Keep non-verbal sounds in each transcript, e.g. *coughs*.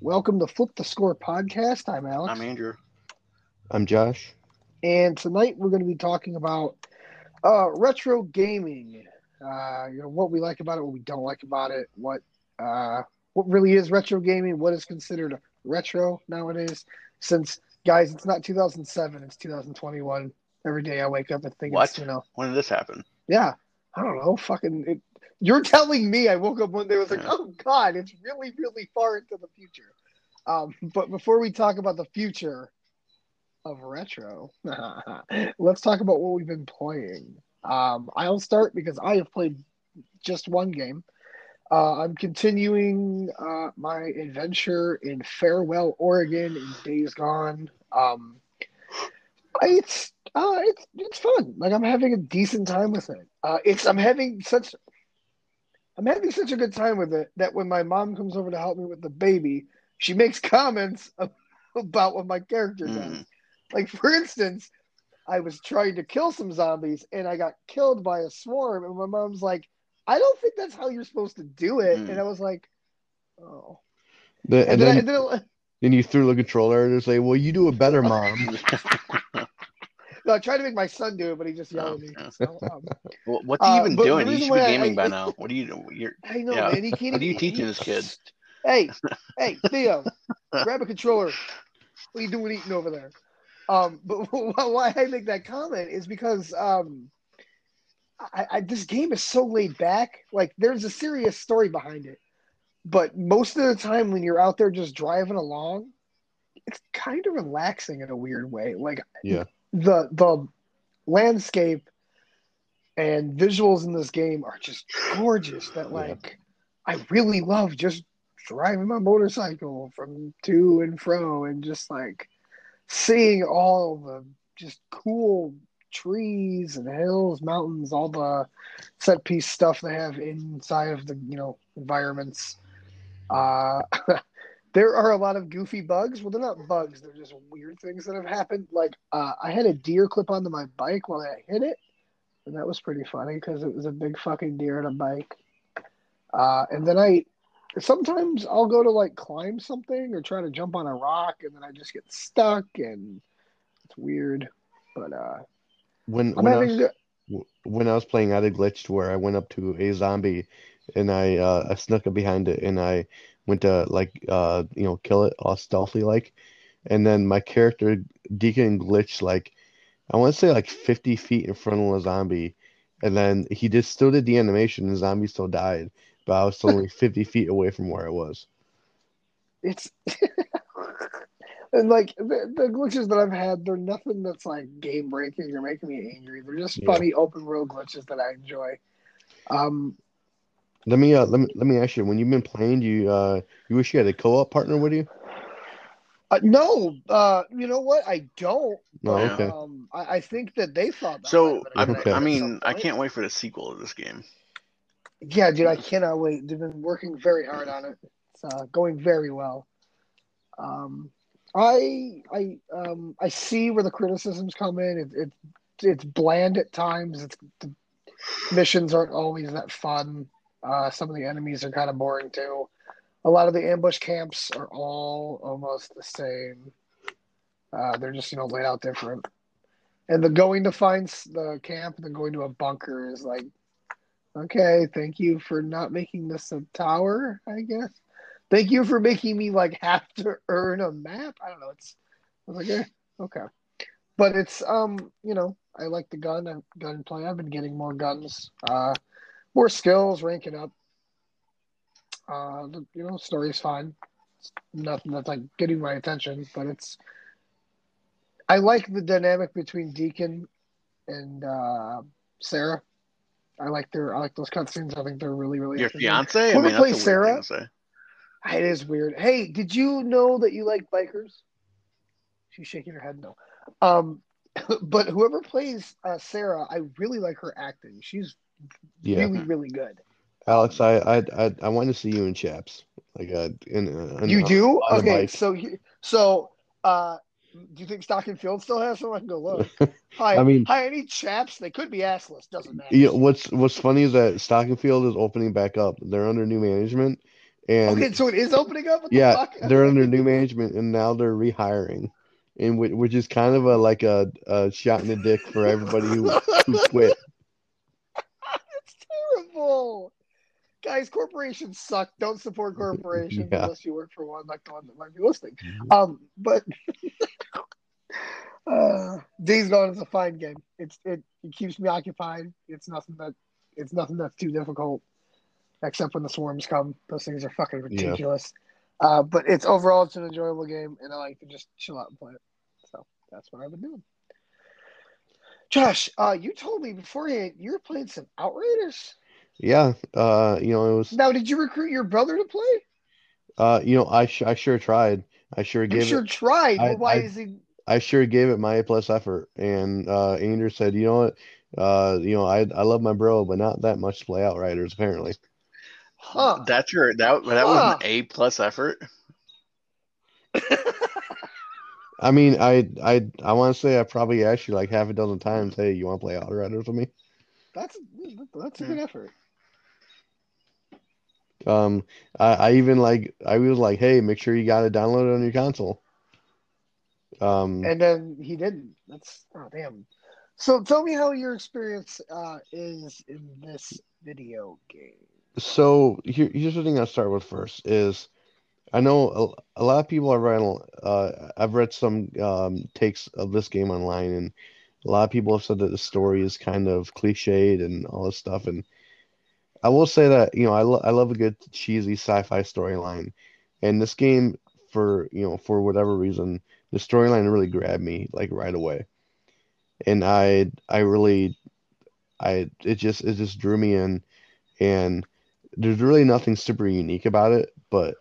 Welcome to Flip the Score podcast. I'm Alex. I'm Andrew. I'm Josh. And tonight we're going to be talking about uh, retro gaming. Uh, you know what we like about it, what we don't like about it, what uh, what really is retro gaming, what is considered retro nowadays. Since guys, it's not 2007, it's 2021. Every day I wake up and think What? it's you know, When did this happen? yeah, I don't know, fucking. It, you're telling me I woke up one day and was like, oh god, it's really really far into the future. Um, but before we talk about the future of retro, *laughs* let's talk about what we've been playing. Um, I'll start because I have played just one game. Uh, I'm continuing uh, my adventure in Farewell, Oregon, in Days Gone. Um, it's uh, it's it's fun. Like I'm having a decent time with it. Uh, it's I'm having such I'm having such a good time with it that when my mom comes over to help me with the baby, she makes *laughs* comments about what my character does. Mm. Like for instance, I was trying to kill some zombies and I got killed by a swarm, and my mom's like, "I don't think that's how you're supposed to do it." Mm. And I was like, "Oh." The, And, and then, then, and then it- then you threw the controller and say, "Well, you do it better, mom." *laughs* no, I tried to make my son do it, but he just yelled at me. Oh, yeah. So, um, *laughs* Well, what's he Uh, even but the doing? He reason should be why I- gaming I- by now. What are you doing? You're I know, Yeah. man. He can't. What are you teaching this kid? Hey, *laughs* hey, Theo, grab a controller. What are you doing eating over there? Um, but *laughs* why I make that comment is because um, I, I, this game is so laid back. Like, there's a serious story behind it, but most of the time when you're out there just driving along, it's kind of relaxing in a weird way. Like, Yeah. The the landscape and visuals in this game are just gorgeous. That Yeah. like I really love just driving my motorcycle from to and fro and just like seeing all the just cool trees and hills, mountains, all the set piece stuff they have inside of the you know environments. Uh, *laughs* there are a lot of goofy bugs. Well, they're not bugs; they're just weird things that have happened. Like uh, I had a deer clip onto my bike while I hit it, and that was pretty funny because it was a big fucking deer on a bike. Uh, and then I sometimes I'll go to like climb something or try to jump on a rock, and then I just get stuck, and it's weird. But uh, When I'm when I, was, when I was playing, I had a glitch where I went up to a zombie, and I uh, I snuck up behind it, and I went to like uh you know kill it all stealthy like, and then my character Deacon glitched like I want to say like 50 feet in front of a zombie, and then he just still did the animation, and the zombie still died, but I was still only *laughs* 50 feet away from where I was. it's *laughs* and like the, the glitches that I've had, they're nothing that's like game breaking or making me angry. They're just Yeah. funny open world glitches that I enjoy. Um, Let me uh let me let me ask you, when you've been playing, do you uh you wish you had a co-op partner with you? uh, no, uh, you know what? I don't. No, Yeah. okay. Um, I, I think that they thought. That so. might I, been a good Okay. I idea mean, I can't wait for the sequel to this game. Yeah, dude, I cannot wait. They've been working very hard on it. It's uh, going very well. Um, I I um I see where the criticisms come in. It, it it's bland at times. It's the missions aren't always that fun. Uh, some of the enemies are kind of boring too. A lot of the ambush camps are all almost the same. Uh, they're just you know laid out different. And the going to find the camp and then going to a bunker is like Okay, thank you for not making this a tower, I guess. Thank you for making me like *laughs* have to earn a map. I don't know. It's I was like, eh, okay. But it's um, you know, I like the gun and gunplay. I've been getting more guns, uh more skills, ranking up. Uh you know, story's fine. It's nothing that's like getting my attention, but it's I like the dynamic between Deacon and uh Sarah. I like their I like those cutscenes. I think they're really really Your fiance? I Whoever mean, plays Sarah? It is weird. Hey, did you know that you like bikers? She's shaking her head no. Um, *laughs* but whoever plays uh, Sarah, I really like her acting. She's Yeah. really really good. Alex, I I I, I want to see you in chaps. Like uh in, in you do? on Okay, so you- so uh, do you think Stock and Field still has some? I can go look. *laughs* Hi, I mean- hi, any chaps? They could be assless. Doesn't matter. Yeah, what's what's funny is that Stock and Field is opening back up. They're under new management, And okay, so it is opening up. What the yeah, fuck? they're under new management, and now they're rehiring, and which, which is kind of a like a, a shot in the dick for everybody who, who quit. Terrible. Guys, corporations suck. Don't support *laughs* corporations Yeah. unless you work for one, like the one that might be listening. Um, but *laughs* uh, Days Gone is a fine game. It's it, it keeps me occupied. It's nothing that it's nothing that's too difficult, except when the swarms come. Those things are fucking Yeah. ridiculous. Uh, but it's overall it's an enjoyable game, and I like to just chill out and play it. So that's what I've been doing. Josh, uh, you told me beforehand you were playing some Outriders. Yeah, uh, you know, it was, Now, did you recruit your brother to play? uh, you know, I sh I sure tried. I sure You gave sure it, tried. I- why I- is he? I sure gave it my A plus effort. And uh, Andrew said, you know what, uh, you know, I I love my bro, but not that much to play Outriders apparently. Huh. That's your that that was an A plus effort. *laughs* I mean, I I I want to say I probably asked you like half a dozen times, hey, you want to play Outriders with me? That's that's a Hmm. good effort. Um, I, I even like I was like, hey, make sure you got it downloaded on your console. Um, And then he didn't. That's oh damn. So tell me how your experience uh, is in this video game. so here, here's the thing I'll start with first is I know a, a lot of people are writing. Uh, I've read some um, takes of this game online, and a lot of people have said that the story is kind of cliched and all this stuff. And I will say that you know I, lo- I love a good cheesy sci-fi storyline, and this game for you know for whatever reason the storyline really grabbed me like right away, and I I really I it just it just drew me in, and there's really nothing super unique about it, but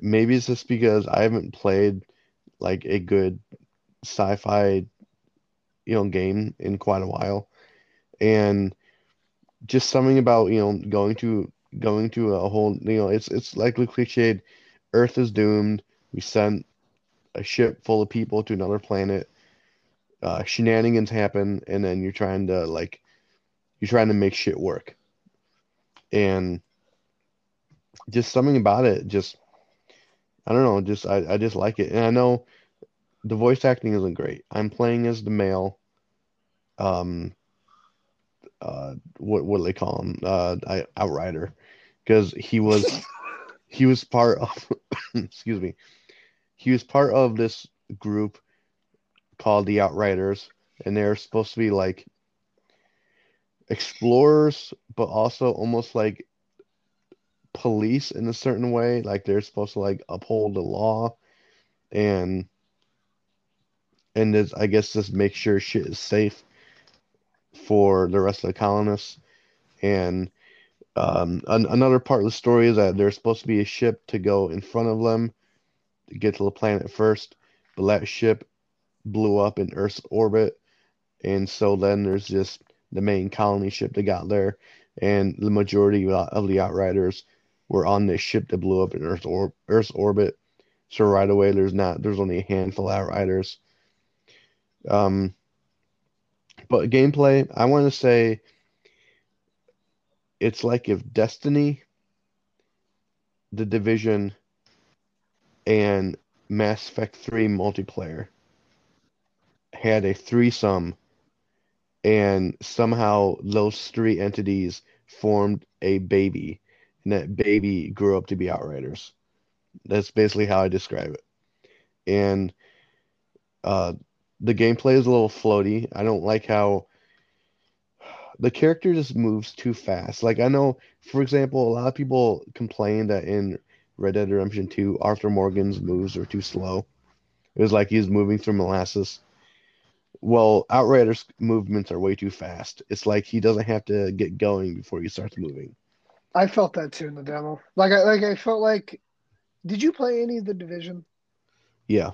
maybe it's just because I haven't played like a good sci-fi you know game in quite a while, and just something about you know going to going to a whole you know it's it's likely cliched earth is doomed. We sent a ship full of people to another planet. Uh, shenanigans happen and then you're trying to like you're trying to make shit work. And just something about it just i don't know just i, I just like it. And i know the voice acting isn't great. I'm playing as the male. Um uh what what do they call him? Uh I, outrider. Because he was *laughs* he was part of *coughs* excuse me he was part of this group called the outriders and they're supposed to be like explorers but also almost like police in a certain way. Like they're supposed to like uphold the law and and this, i guess just make sure shit is safe for the rest of the colonists. And um, an- another part of the story is that there's supposed to be a ship to go in front of them to get to the planet first, but that ship blew up in Earth's orbit. And so then there's just the main colony ship that got there, and the majority of the Outriders were on this ship that blew up in Earth's, or- Earth's orbit. So right away, there's not there's only a handful of Outriders. Um, but gameplay, I want to say it's like if Destiny, The Division, and Mass Effect 3 multiplayer had a threesome, and somehow those three entities formed a baby, and that baby grew up to be Outriders. That's basically how I describe it. And uh, the gameplay is a little floaty. I don't like how the character just moves too fast. Like I know, for example, a lot of people complain that in Red Dead Redemption 2, Arthur Morgan's moves are too slow. It was like he's moving through molasses. Well, Outrider's movements are way too fast. It's like he doesn't have to get going before he starts moving. I felt that too in the demo. Like I like I felt like. Did you play any of the division? Yeah.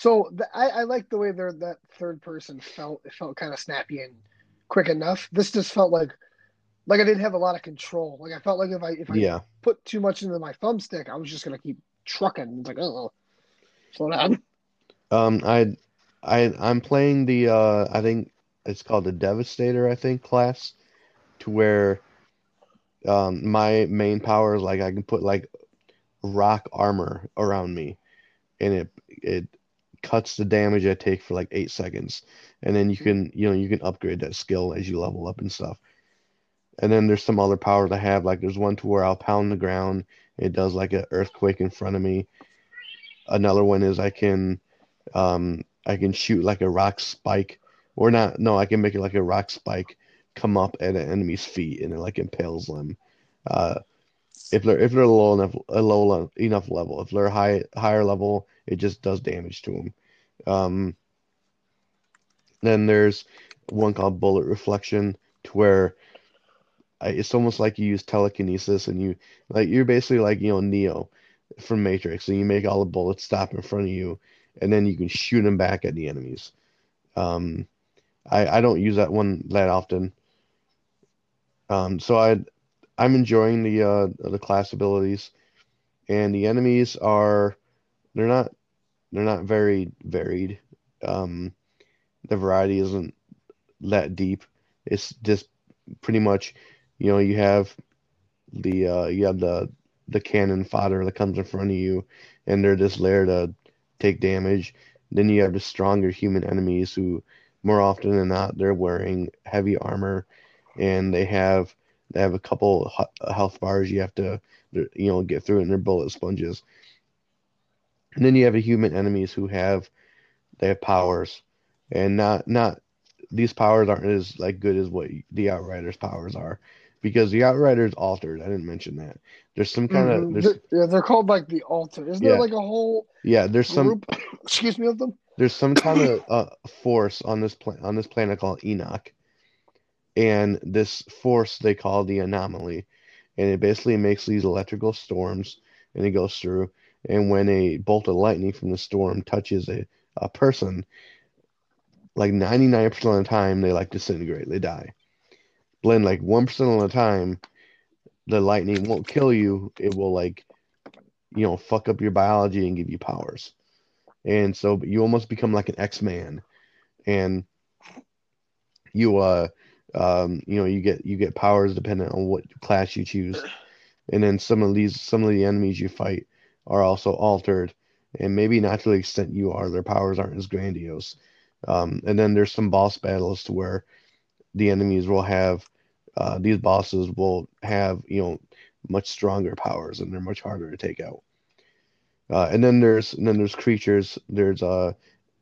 So the, I, I like the way there that third person felt. It felt kind of snappy and quick enough. This just felt like like I didn't have a lot of control. Like I felt like if I if I Yeah. put too much into my thumbstick, I was just gonna keep trucking. It's like oh, slow down. Um, I, I, I'm playing the. Uh, I think it's called the Devastator. I think class, to where um, my main power is like I can put like rock armor around me, and it it cuts the damage I take for like eight seconds, and then you can you know you can upgrade that skill as you level up and stuff. And then there's some other powers I have, like there's one to where I'll pound the ground. It does like an earthquake in front of me. Another one is I can um I can shoot like a rock spike or not no, I can make it like a rock spike come up at an enemy's feet and it like impales them. Uh if they're if they're low enough a low enough level. If they're high higher level, it just does damage to them. Um then there's one called bullet reflection to where it's almost like you use telekinesis and you like you're basically like you know Neo from Matrix and you make all the bullets stop in front of you and then you can shoot them back at the enemies. Um, I I don't use that one that often. Um, so I I'm enjoying the uh, the class abilities, and the enemies are they're not they're not very varied. Um, the variety isn't that deep. It's just pretty much you know you have the uh, you have the the cannon fodder that comes in front of you, and they're just there to take damage. Then you have the stronger human enemies who, more often than not, they're wearing heavy armor, and they have they have a couple health bars you have to you know get through, and they're bullet sponges. And then you have the human enemies who have they have powers, and not not these powers aren't as like good as what the Outriders' powers are because the Outriders altered. I didn't mention that. There's some kind Mhm. of They're, yeah, they're called like the altar. Isn't Yeah. there like a whole yeah. There's some *coughs* excuse me of them. there's some *coughs* kind of uh, force on this planet on this planet called Enoch, and this force they call the anomaly, and it basically makes these electrical storms, and it goes through. And when a bolt of lightning from the storm touches a, a person, like 99% of the time they like disintegrate, they die. Blend like 1% of the time, the lightning won't kill you, it will like, you know, fuck up your biology and give you powers. And so you almost become like an X-Man. And you uh um you know you get you get powers dependent on what class you choose. And then some of these some of the enemies you fight are also altered and maybe not to the extent you are, their powers aren't as grandiose. Um, and then there's some boss battles to where the enemies will have uh, these bosses will have you know much stronger powers and they're much harder to take out. Uh, and then there's and then there's creatures. There's uh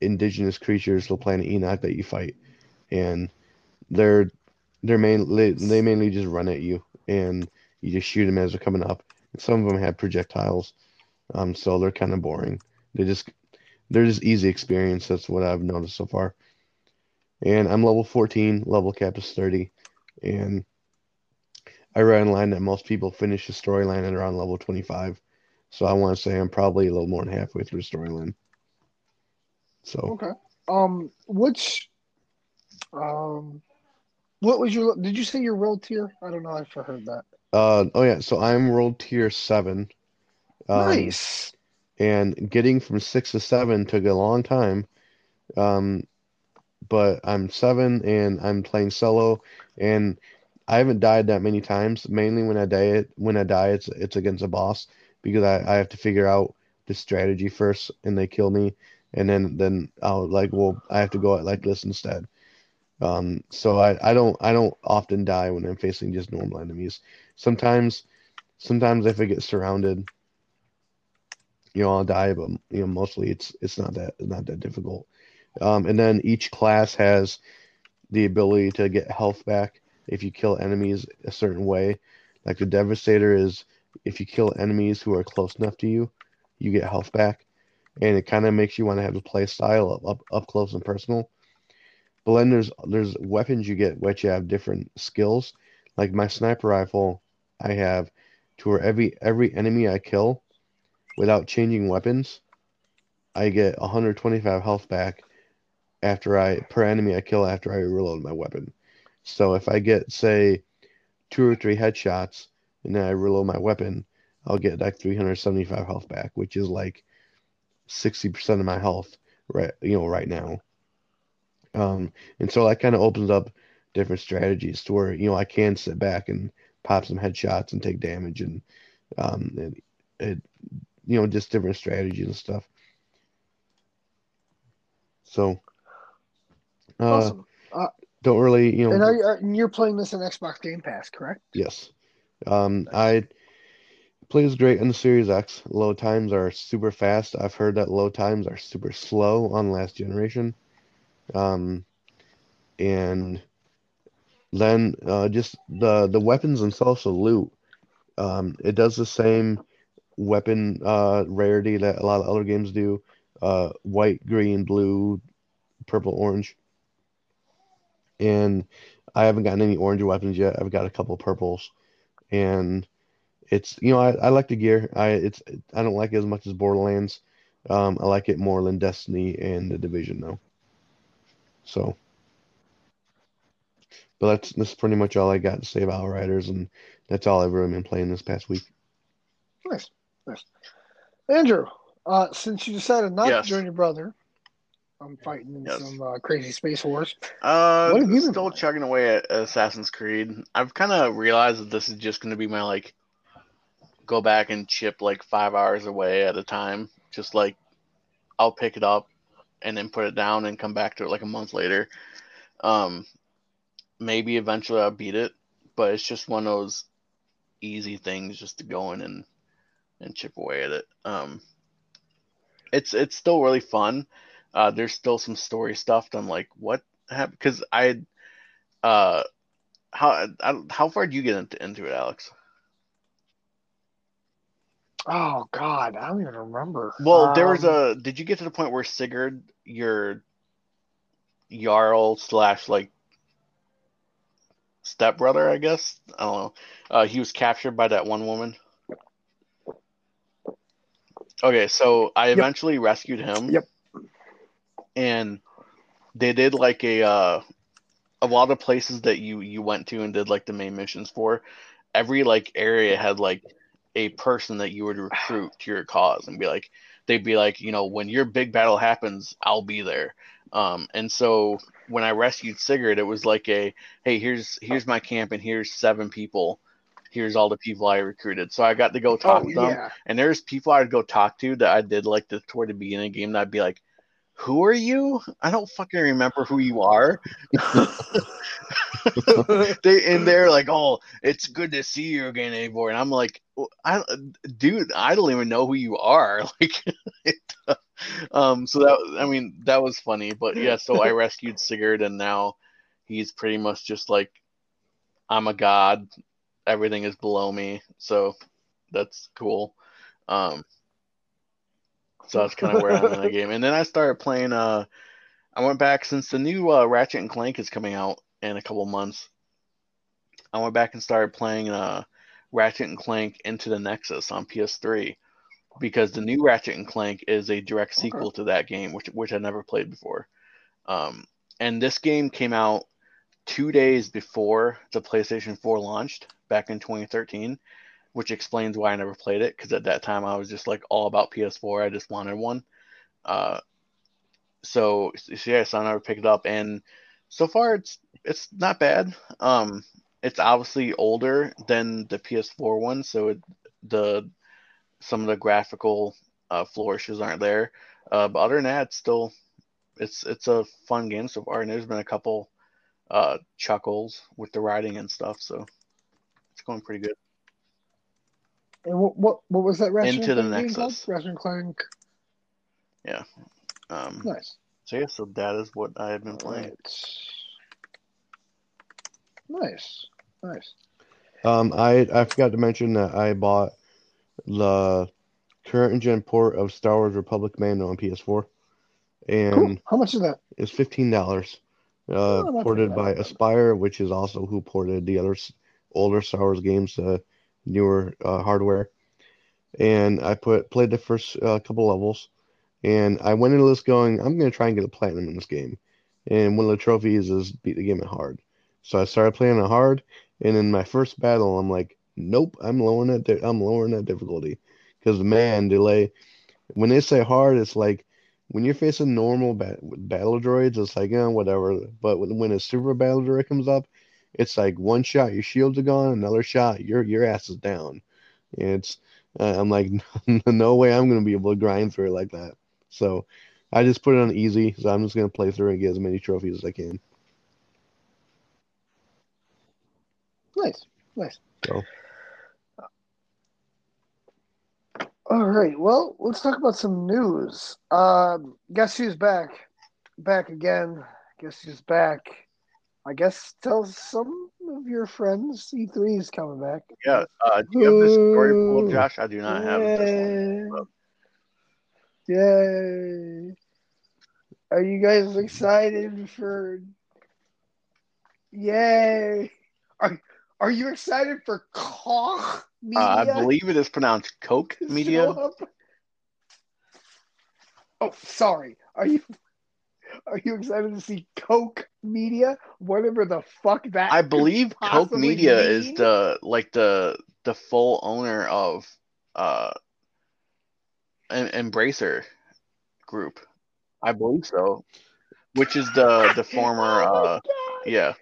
indigenous creatures to planet Enoch that you fight, and they're they're mainly they mainly just run at you and you just shoot them as they're coming up. Some of them have projectiles, um, so they're kind of boring. They just they're just easy experience. That's what I've noticed so far. And I'm level 14, level cap is 30, and I read online that most people finish the storyline at around level 25. So I want to say I'm probably a little more than halfway through the storyline. So Okay. Um, which, um, what was your? Did you say your world tier? I don't know if I heard that. uh oh yeah, so I'm world tier seven. Um, nice. and getting from six to seven took a long time. Um, but I'm seven and I'm playing solo, and I haven't died that many times. Mainly when I die, when I die, it's it's against a boss because I, I have to figure out the strategy first, and they kill me, and then then I'll like well I have to go at like this instead. Um, so I, I don't I don't often die when I'm facing just normal enemies. Sometimes sometimes if I get surrounded, you know, I'll die, but you know, mostly it's it's not that not that difficult. Um, and then each class has the ability to get health back if you kill enemies a certain way. Like the Devastator is if you kill enemies who are close enough to you, you get health back, and it kind of makes you want to have the play style of up up close and personal. But then there's there's weapons you get which have different skills. Like my sniper rifle, I have to where every every enemy I kill without changing weapons, I get 125 health back after I per enemy I kill after I reload my weapon. So if I get say two or three headshots and then I reload my weapon, I'll get like 375 health back, which is like 60% of my health right you know right now. Um, and so that kind of opens up different strategies to where you know I can sit back and pop some headshots and take damage and um it, it you know just different strategies and stuff. So uh, awesome. don't really you know And are are, you're playing this on Xbox Game Pass, correct? Yes. Um, I plays great on the Series X. Low times are super fast. I've heard that low times are super slow on last generation. Um, and then uh, just the the weapons themselves, the loot. Um, it does the same weapon uh, rarity that a lot of other games do. Uh, white, green, blue, purple, orange. And I haven't gotten any orange weapons yet. I've got a couple of purples, and it's you know I, I like the gear. I it's I don't like it as much as Borderlands. Um, I like it more than Destiny and the Division though. So, but that's that's pretty much all I got to say about Outriders, and that's all I've really been playing this past week. Nice, nice. *laughs* Andrew, uh, since you decided not Yes. to join your brother, I'm fighting in Yes. some uh, crazy space wars. Uh, What have you been still playing? chugging away at Assassin's Creed. I've kind of realized that this is just going to be my like go back and chip like five hours away at a time. Just like I'll pick it up and then put it down and come back to it like a month later. Um, maybe eventually I'll beat it, but it's just one of those easy things just to go in and and chip away at it. Um, it's it's still really fun. Uh, there's still some story stuff I'm like, what happened? Because I, uh, how I, how far do you get into, into it, Alex? Oh God, I don't even remember. Well, there was Um, a. Did you get to the point where Sigurd, your Jarl slash like stepbrother, I guess I don't know. Uh, he was captured by that one woman. Okay, so I Yep. eventually rescued him. Yep. And they did like a uh, a lot of places that you you went to and did like the main missions for. Every like area had like a person that you would recruit to your cause and be like they'd be like you know when your big battle happens i'll be there um and so when i rescued sigurd it was like a hey here's here's my camp and here's seven people here's all the people i recruited so i got to go talk oh to them yeah, and there's people i'd go talk to that i did like the toward the beginning of the game that i'd be like who are you i don't fucking remember who you are *laughs* they and they're like, "Oh, it's good to see you again, Eivor," and I'm like, "I, dude, I don't even know who you are." *laughs* Like, it, *laughs* um, so that I mean, that was funny, but yeah. So I rescued Sigurd, and now he's pretty much just like, I'm a god. Everything is below me, so that's cool. Um, so that's kind of where I'm in the *laughs* game. And then I started playing. Uh, I went back since the new uh, Ratchet and Clank is coming out in a couple months. I went back and started playing uh, Ratchet and Clank Into the Nexus on PS3 because the new Ratchet and Clank is a direct Okay. sequel to that game, which which I never played before. Um, and this game came out two days before the PlayStation 4 launched back in 2013, which explains why I never played it because at that time I was just like all about PS4. I just wanted one. Uh, so, so yeah, so I never picked it up, and so far it's it's not bad. Um, it's obviously older than the PS4 one, so it, the some of the graphical uh, flourishes aren't there. Uh, but other than that, it's still it's it's a fun game so far, and there's been a couple uh, chuckles with the writing and stuff, so it's going pretty good. and what what what was that? Ratchet Into the Clank game? Nexus. Ratchet and Clank. Um, Nice. so yeah, so that is what I have been playing. Right. Nice, nice. Um, I I forgot to mention that I bought the current gen port of Star Wars Republic Commando on PS4, and Cool. How much is that? it's fifteen dollars. Uh, Oh, ported by. Aspyr, which is also who ported the other older Star Wars games to newer uh, hardware. And I put played the first uh, couple levels, and I went into this going, I'm gonna try and get a platinum in this game. And one of the trophies is beat the game at hard. So I started playing it hard, and in my first battle, I'm like, nope, I'm lowering that. Di- I'm lowering that difficulty because man, delay. When they say hard, it's like when you're facing normal ba- battle droids, it's like, eh, whatever. But when, when a super battle droid comes up, it's like one shot your shields are gone, another shot your your ass is down. It's uh, I'm like *laughs* no way I'm gonna be able to grind through it like that. So I just put it on easy. So I'm just gonna play through and get as many trophies as I can. Nice, nice. So All right. Well, let's talk about some news. Um, guess who's back? Back again. Guess who's back? I guess tell some of your friends E3 is coming back. Yeah. Uh, do you have this story pulled, Josh? I do not have it. This Yay. one. Yay. Are you guys excited for Yay. Are are you excited for Koch Media? Uh, I believe it is pronounced Coke *laughs* Media. Oh, sorry. Are you are you excited to see Coke Media? Whatever the fuck that I believe Coke Media is the like the the full owner of uh an Embracer group. I believe so. Which is the the *laughs* former Oh uh God. yeah.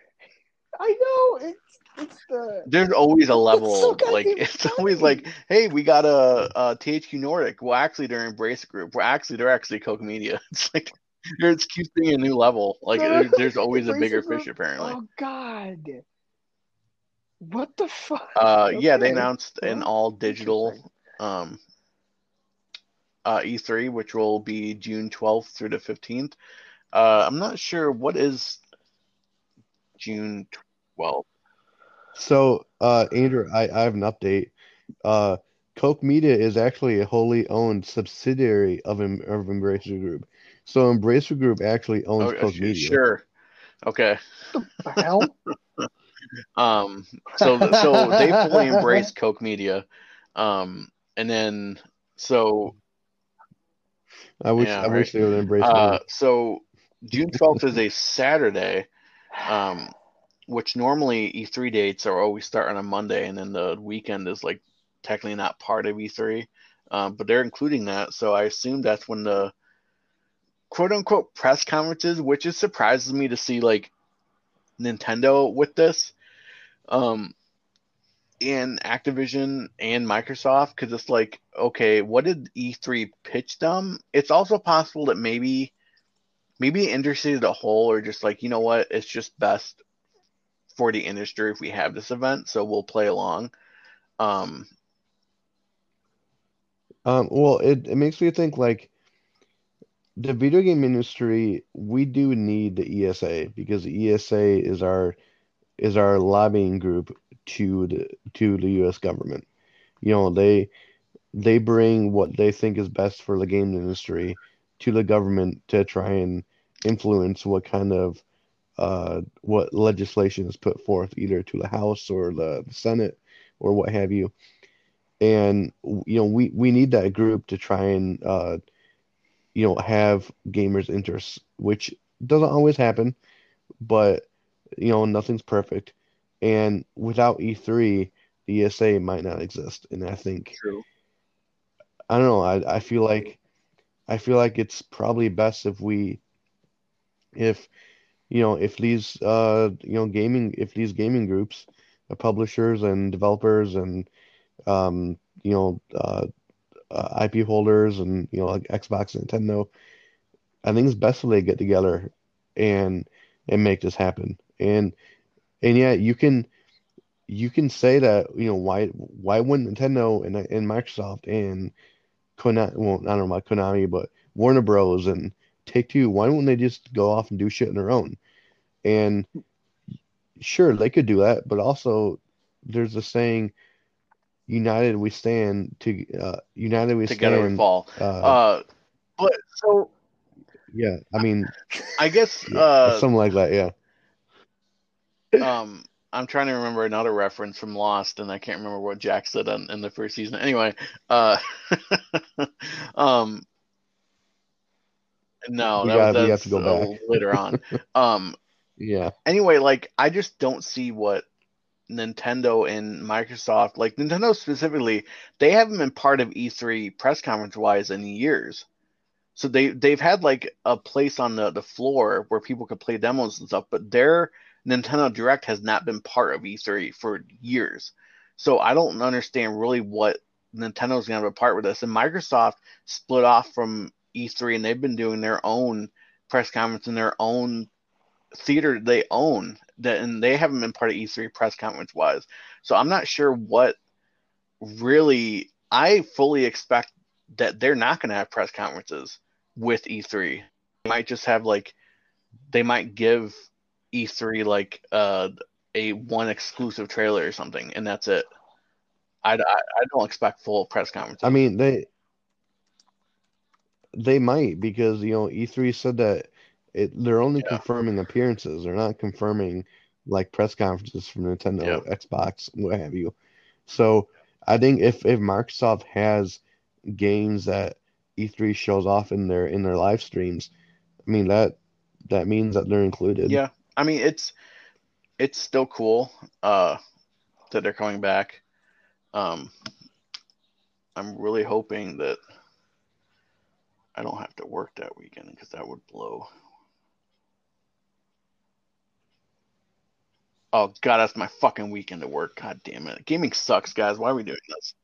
I know it's the There's always a level so like it's always like, hey, we got a, a THQ Nordic. Well, actually, they're Embracer Group. Well, actually, they're actually Coke Media. *laughs* It's like there's keeps being a new level. Like there's, there's *laughs* always a bigger Group. fish apparently. Oh God. What the fuck? Uh, *laughs* yeah, they announced an all digital um uh E3, which will be June 12th through the 15th. Uh, I'm not sure what is June 12th. So, uh, Andrew, I, I have an update. Uh, Coke Media is actually a wholly owned subsidiary of, Em- of Embracer Group. So, Embracer Group actually owns Oh, Coke sh- Media. sure. Okay. The hell? *laughs* Um, so so they fully embrace Coke Media. Um, and then so I wish Yeah, I wish they would embrace uh, me. so June 12th is a Saturday. Um, which normally E3 dates are always start on a Monday, and then the weekend is like technically not part of E3. Um, but they're including that, so I assume that's when the quote unquote press conferences, which is surprises me to see like Nintendo with this, um, and Activision and Microsoft, because it's like, okay, what did E3 pitch them? It's also possible that maybe, maybe industry as a whole are just like, you know what, it's just best for the industry if we have this event, so we'll play along. Um, Um, well, it, it makes me think like the video game industry, we do need the ESA because the ESA is our is our lobbying group to the to the US government. You know, they they bring what they think is best for the game industry to the government to try and influence what kind of uh what legislation is put forth either to the House or the, the Senate or what have you. And you know, we we need that group to try and uh you know have gamers' interests, which doesn't always happen, but you know, nothing's perfect. And without E3, the ESA might not exist. And I think true. I don't know, I, I feel like I feel like it's probably best if we if you know if these uh you know gaming if these gaming groups uh, publishers and developers and um you know uh, uh IP holders and you know like Xbox and Nintendo I think it's best if they get together and and make this happen. And and yeah you can you can say that you know why why wouldn't Nintendo and and Microsoft and Konami well I don't know about Konami but Warner Bros. and Take Two why wouldn't they just go off and do shit on their own and sure they could do that but also there's a saying united we stand to uh united we Together we stand fall. uh, Uh, but so yeah I mean *laughs* I guess yeah, uh, something like that yeah um I'm trying to remember another reference from Lost, and I can't remember what Jack said on, in the first season. Anyway, uh, *laughs* um, no, We that got- we have that's to go back. later on. *laughs* um, yeah anyway, like I just don't see what Nintendo and Microsoft, like Nintendo specifically, they haven't been part of E3 press conference wise in years. So they they've had like a place on the, the floor where people could play demos and stuff, but they're Nintendo Direct has not been part of E3 for years. So I don't understand really what Nintendo's going to have a part with this. And Microsoft split off from E3 and they've been doing their own press conference in their own theater they own that and they haven't been part of E3 press conference wise. So I'm not sure what really I fully expect that they're not going to have press conferences with E3. They might just have like they might give E3 like uh, a one exclusive trailer or something, and that's it. I, I, don't expect full press conferences. I mean, they they might because you know E3 said that it, they're only Yeah. confirming appearances. They're not confirming like press conferences from Nintendo, Yeah. Xbox, what have you. So I think if if Microsoft has games that E3 shows off in their in their live streams, I mean that that means that they're included. Yeah, I mean it's it's still cool uh, that they're coming back. Um, I'm really hoping that I don't have to work that weekend because that would blow. Oh god, that's my fucking weekend to work. God damn it, gaming sucks, guys. Why are we doing this?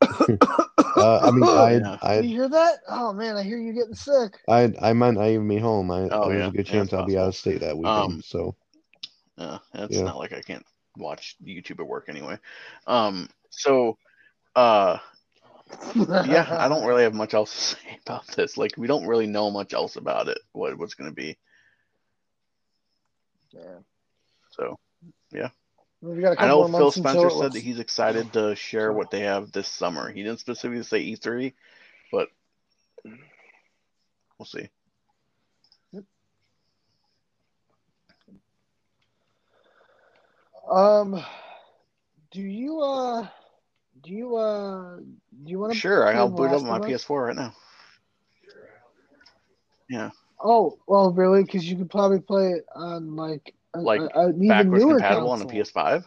*coughs* Uh, I mean, I Yeah. I you hear that? Oh man, I hear you getting sick. I I might not even be home. I Oh, there's yeah. a good chance it's I'll be out of state that weekend. Um, so Uh, it's Yeah. not like I can't watch YouTube at work anyway. Um, so, uh, yeah, *laughs* I don't really have much else to say *laughs* about this. Like, we don't really know much else about it. What what's going to be? Yeah. So, yeah. We got a I know Phil Spencer said looks- that he's excited to share what they have this summer. He didn't specifically say E3, but we'll see. Um, do you uh, do you uh, do you want to? Sure, I'll boot up my? PS4 right now. Yeah, Oh, well, really? Because you could probably play it on like a, Like, a, an backwards newer compatible on console. the PS5.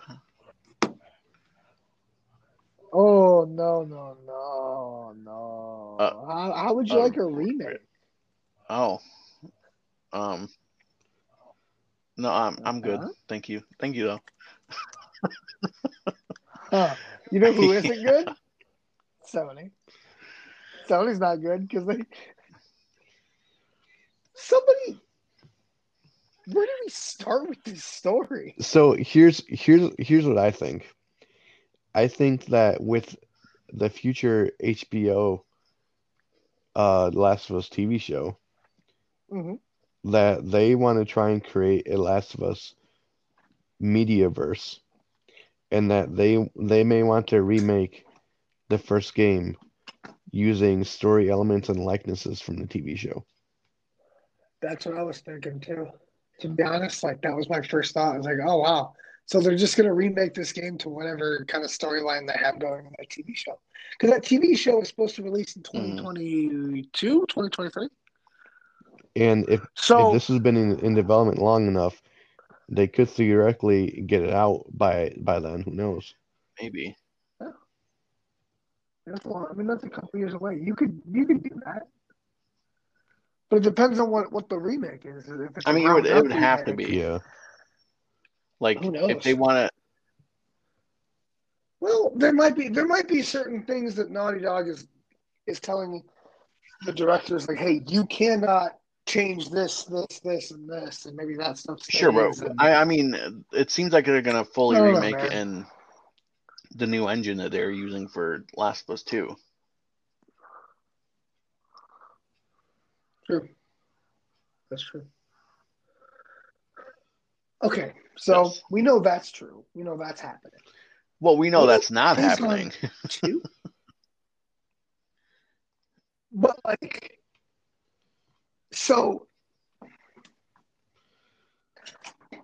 Oh no no no no! Uh, how, how would you uh, like a remake? Oh, um, no, I'm I'm good. Huh? Thank you, thank you though. *laughs* Huh. You know who *laughs* isn't good? Sony. Sony's not good because they. Somebody. Where do we start with this story? so here's here's here's what I think. I think that with the future HBO uh Last of Us TV show, hmm that they want to try and create a Last of Us mediaverse, and that they they may want to remake the first game using story elements and likenesses from the TV show. That's what I was thinking too. To be honest, like that was my first thought. I was like, oh wow. So they're just gonna remake this game to whatever kind of storyline they have going in that TV show. Because that TV show is supposed to release in mm. 2022, 2023. And if So if this has been in, in development long enough, they could theoretically get it out by by then. Who knows? Maybe. That's a lot. I mean, that's a couple years away. You could you could do that, but it depends on what what the remake is. If it's I a mean, it would- it would ground-up have to be. Yeah. Like Who if they want to, Well, there might be there might be certain things that Naughty Dog is is telling the directors like, hey, you cannot change this, this, this, and this, and maybe that stuff. sure, but and- I I mean, it seems like they're gonna fully don't know, remake it in the new engine that they're using for Last of Us Two. True. That's true. Okay, so Yes. we know that's true. We know that's happening. Well, we know Well, that's not happening. *laughs* Two. but like, so,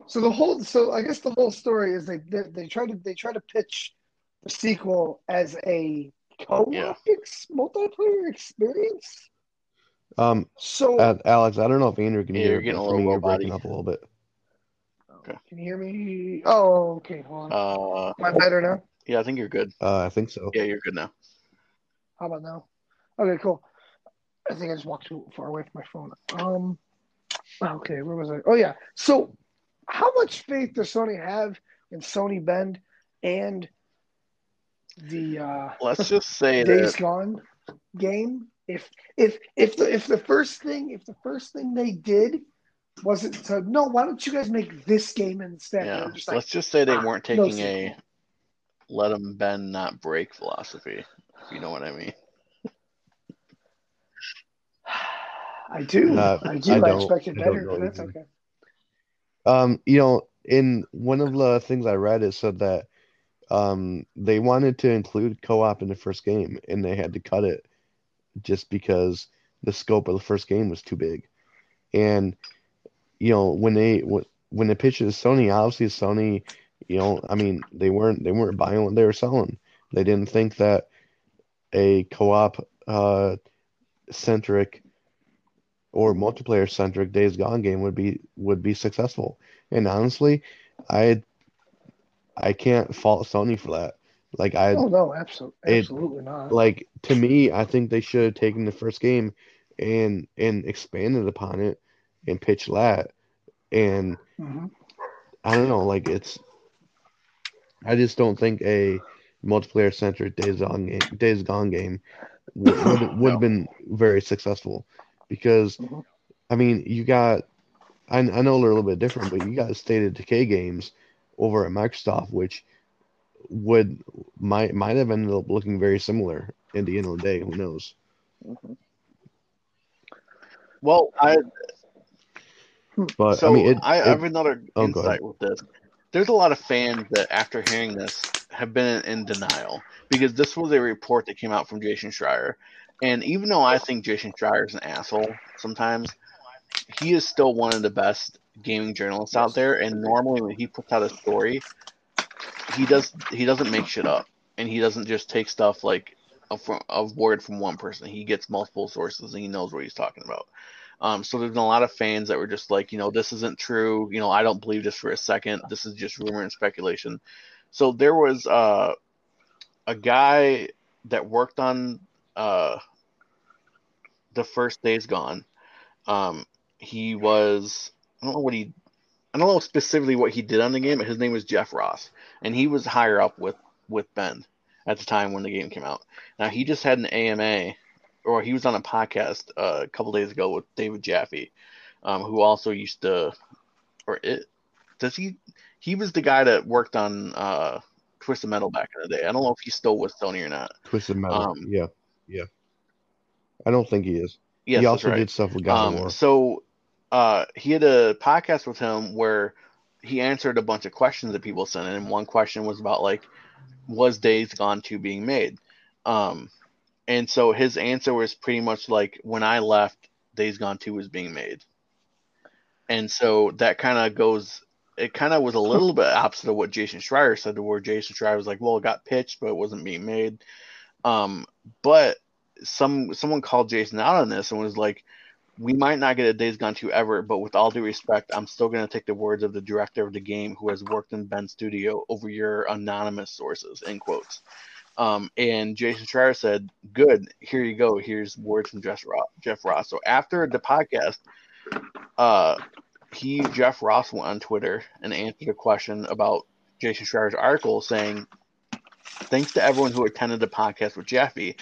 so the whole, so I guess the whole story is they they, they try to they try to pitch the sequel as a co-op Yeah. ex- multiplayer experience. Um, So uh, Alex, I don't know if Andrew can Yeah, hear, you're getting a little me, you're breaking up a little bit. Okay. Can you hear me? Oh, okay. Hold on. Uh, Am I better now? yeah, I think you're good. Uh, I think so. Yeah, you're good now. How about now? Okay, cool. I think I just walked too far away from my phone. Um, Okay, where was I? Oh yeah. So, how much faith does Sony have in Sony Bend and the uh, Let's just say Days that Gone game? If if if the if the first thing if the first thing they did wasn't to no, why don't you guys make this game instead? yeah, just like, let's just say they "Ah, weren't no taking a let them bend not break philosophy. If you know what I mean. I do, Uh, I do. I I, expected better, but that's okay. Um, you know, in one of the things I read, it said that um, they wanted to include co-op in the first game, and they had to cut it just because the scope of the first game was too big. And you know, when they when, when they pitched it to Sony, obviously Sony, you know, I mean, they weren't they weren't buying what they were selling. They didn't think that a co-op uh, centric or multiplayer centric Days Gone game would be would be successful. And honestly, I I can't fault Sony for that. Like I Oh no, absolutely, it- absolutely not. like to me, I think they should have taken the first game and and expanded upon it and pitched that. And Mhm. I don't know, like it's I just don't think a multiplayer centric Days Gone game Days Gone game *laughs* would would, would have been very successful because Mhm. I mean you got I, I know they're a little bit different, but you got State of Decay games over at Microsoft, which would might might have ended up looking very similar at the end of the day. Who knows? Mhm. Well, I But so I mean, it, I, it- have another Oh, insight with this. There's a lot of fans that, after hearing this, have been in denial because this was a report that came out from Jason Schreier, and even though I think Jason Schreier is an asshole sometimes, he is still one of the best gaming journalists out there. And normally, when he puts out a story, he does he doesn't make shit up, and he doesn't just take stuff like a, a word from one person. He gets multiple sources, and he knows what he's talking about. Um, so there's been a lot of fans that were just like, you know, this isn't true. You know, I don't believe this for a second. This is just rumor and speculation. So there was uh, a guy that worked on uh, the first Days Gone. Um, he was I don't know what he I don't know specifically what he did on the game, but his name was Jeff Ross, and he was higher up with with Bend at the time when the game came out. Now he just had an AMA or he was on a podcast uh, a couple days ago with David Jaffe, um, who also used to, or it, does he? He was the guy that worked on uh, Twisted Metal back in the day. I don't know if he's still with Sony or not. Twisted Metal. um, yeah, yeah. I don't think he is. Yes, he also right. did stuff with God Um, War. so uh, he had a podcast with him where he answered a bunch of questions that people sent in, and one question was about like, was Days Gone 2 being made? Um, and so his answer was pretty much like, when I left, Days Gone 2 was being made. And so that kind of goes, it kind of was a little bit opposite of what Jason Schreier said, to where Jason Schreier was like, well, it got pitched, but it wasn't being made. Um, but some someone called Jason out on this and was like, we might not get a Days Gone 2 ever, but with all due respect, I'm still going to take the words of the director of the game who has worked in Bend's studio over your anonymous sources, end quotes. Um, and Jason Schreier said, Good, here you go. Here's words from Jeff Ross. Jeff Ross. So after the podcast, uh, he, Jeff Ross, went on Twitter and answered a question about Jason Schreier's article saying, Thanks to everyone who attended the podcast with Jaffe.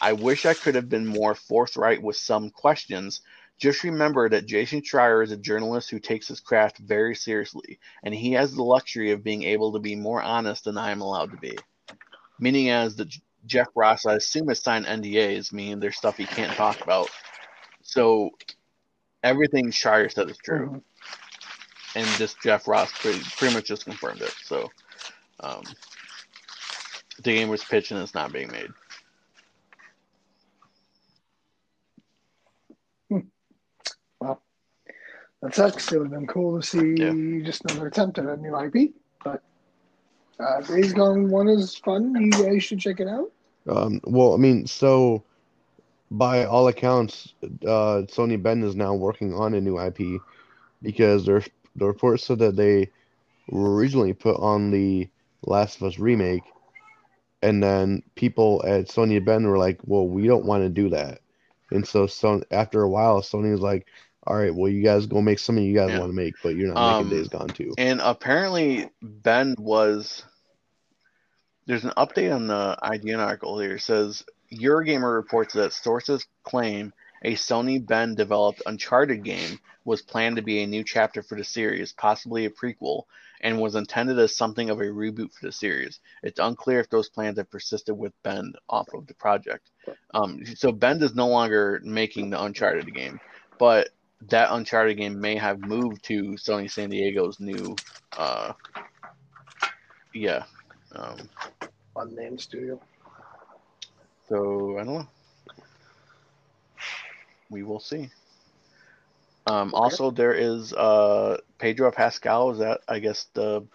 I wish I could have been more forthright with some questions. Just remember that Jason Schreier is a journalist who takes his craft very seriously, and he has the luxury of being able to be more honest than I am allowed to be. Meaning, as the Jeff Ross, I assume, has signed NDAs, meaning there's stuff he can't talk about. So everything Schreier said is true, Mhm. and just Jeff Ross pretty, pretty much just confirmed it. So um, the game was pitched and it's not being made. Well, that sucks. It would have been cool to see Yeah. just another attempt at a new IP. But uh, Days Gone One is fun. You guys should check it out. Um, well, I mean, so by all accounts, uh, Sony Bend is now working on a new IP because there, the report said that they were originally put on the Last of Us remake, and then people at Sony Bend were like, "Well, we don't want to do that," and so, so after a while, Sony was like, all right, well, you guys go make something you guys Yeah. want to make, but you're not Um, making Days Gone too." And apparently, Bend was. There's an update on the IGN article here. It says Eurogamer reports that sources claim a Sony Bend developed Uncharted game was planned to be a new chapter for the series, possibly a prequel, and was intended as something of a reboot for the series. It's unclear if those plans have persisted with Bend off of the project. Um, so Bend is no longer making the Uncharted game, but that Uncharted game may have moved to Sony San Diego's new, uh, yeah. Um, Unnamed studio. so I don't know. We will see. Um, Also, there is uh, Pedro Pascal. Is that I guess the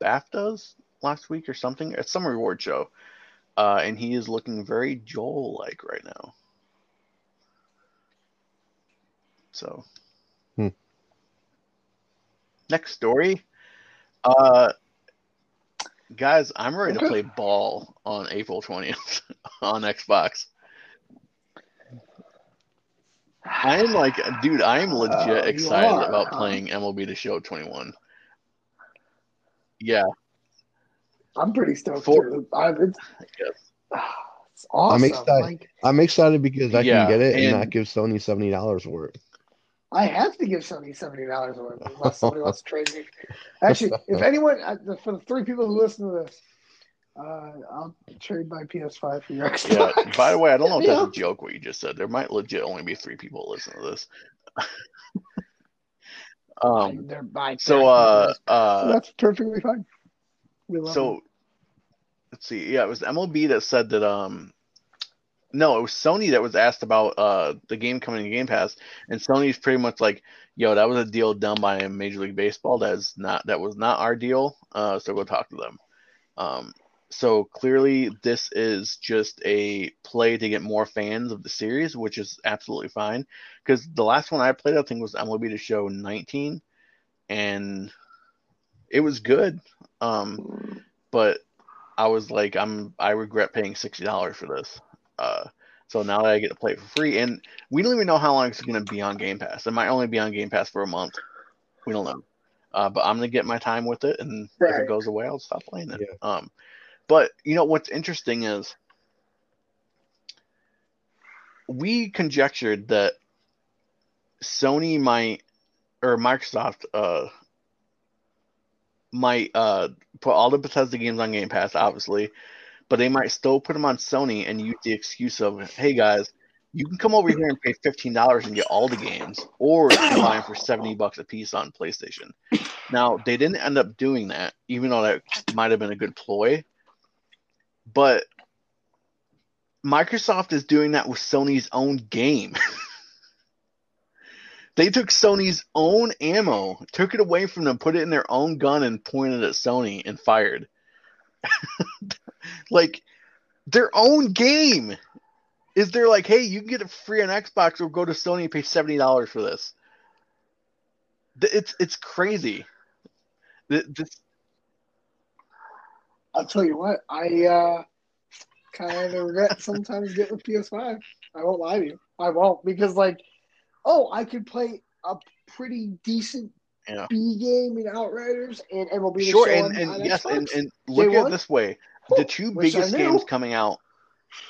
BAFTAs last week or something? It's some reward show, uh, and he is looking very Joel-like right now. So, Hmm. next story. Uh, guys, I'm ready to play ball on April 20th *laughs* on Xbox. I'm like, dude, I'm legit Oh, you excited are, about huh? playing MLB The Show 21. Yeah, I'm pretty stoked. For- too. I, it's, I guess. *sighs* it's awesome. excited. Like I'm excited because I Yeah, can get it and, and- not give Sony seventy dollars for it. I have to give Sony seventy dollars or whatever unless somebody *laughs* wants to trade me. Actually, if *laughs* anyone uh, for the three people who listen to this, uh, I'll trade my PS5 for your Xbox. Yeah. By the way, I don't know if that's a joke what you just said. There might legit only be three people listening to this. *laughs* um. They're my So uh uh. that's perfectly fine. We love them. So let's see. Yeah, it was MLB that said that. Um. No, it was Sony that was asked about uh the game coming to Game Pass, and Sony's pretty much like, "Yo, that was a deal done by Major League Baseball. That is not that was not our deal. Uh, so go talk to them." Um. So clearly, this is just a play to get more fans of the series, which is absolutely fine. Because the last one I played, I think, was MLB The Show 19, and it was good. Um, but I was like, I'm I regret paying sixty dollars for this. Uh, so now that I get to play it for free, and we don't even know how long it's going to be on Game Pass. It might only be on Game Pass for a month. We don't know. Uh, but I'm gonna get my time with it, and if it goes away, I'll stop playing it. Yeah. Um, but you know what's interesting is we conjectured that Sony might or Microsoft uh might uh put all the Bethesda games on Game Pass, obviously, but they might still put them on Sony and use the excuse of, "Hey guys, you can come over here and pay fifteen dollars and get all the games, or you can buy them for seventy bucks a piece on PlayStation." Now they didn't end up doing that, even though that might have been a good ploy. But Microsoft is doing that with Sony's own game. *laughs* they took Sony's own ammo, took it away from them, put it in their own gun, and pointed at Sony and fired. *laughs* like their own game. Is there like, hey, you can get it free on Xbox or go to Sony and pay seventy dollars for this? It's it's crazy. This, I'll tell you what, I uh, kind of regret sometimes getting a PS5. I won't lie to you. I won't because like, oh, I could play a pretty decent Yeah. B game in Outriders and MLB The sure, Show and, and yes, and, and look at it this way: the two biggest games coming out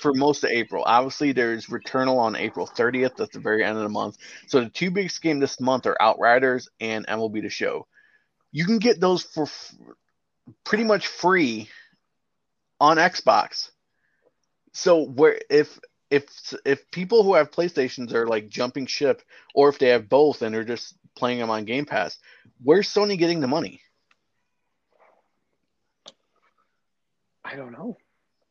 for most of April. Obviously, there's Returnal on April 30th. That's the very end of the month. So the two biggest games this month are Outriders and MLB The Show. You can get those for pretty much free on Xbox. So where if if if people who have PlayStations are like jumping ship, or if they have both and they're just playing them on Game Pass, where's Sony getting the money? I don't know.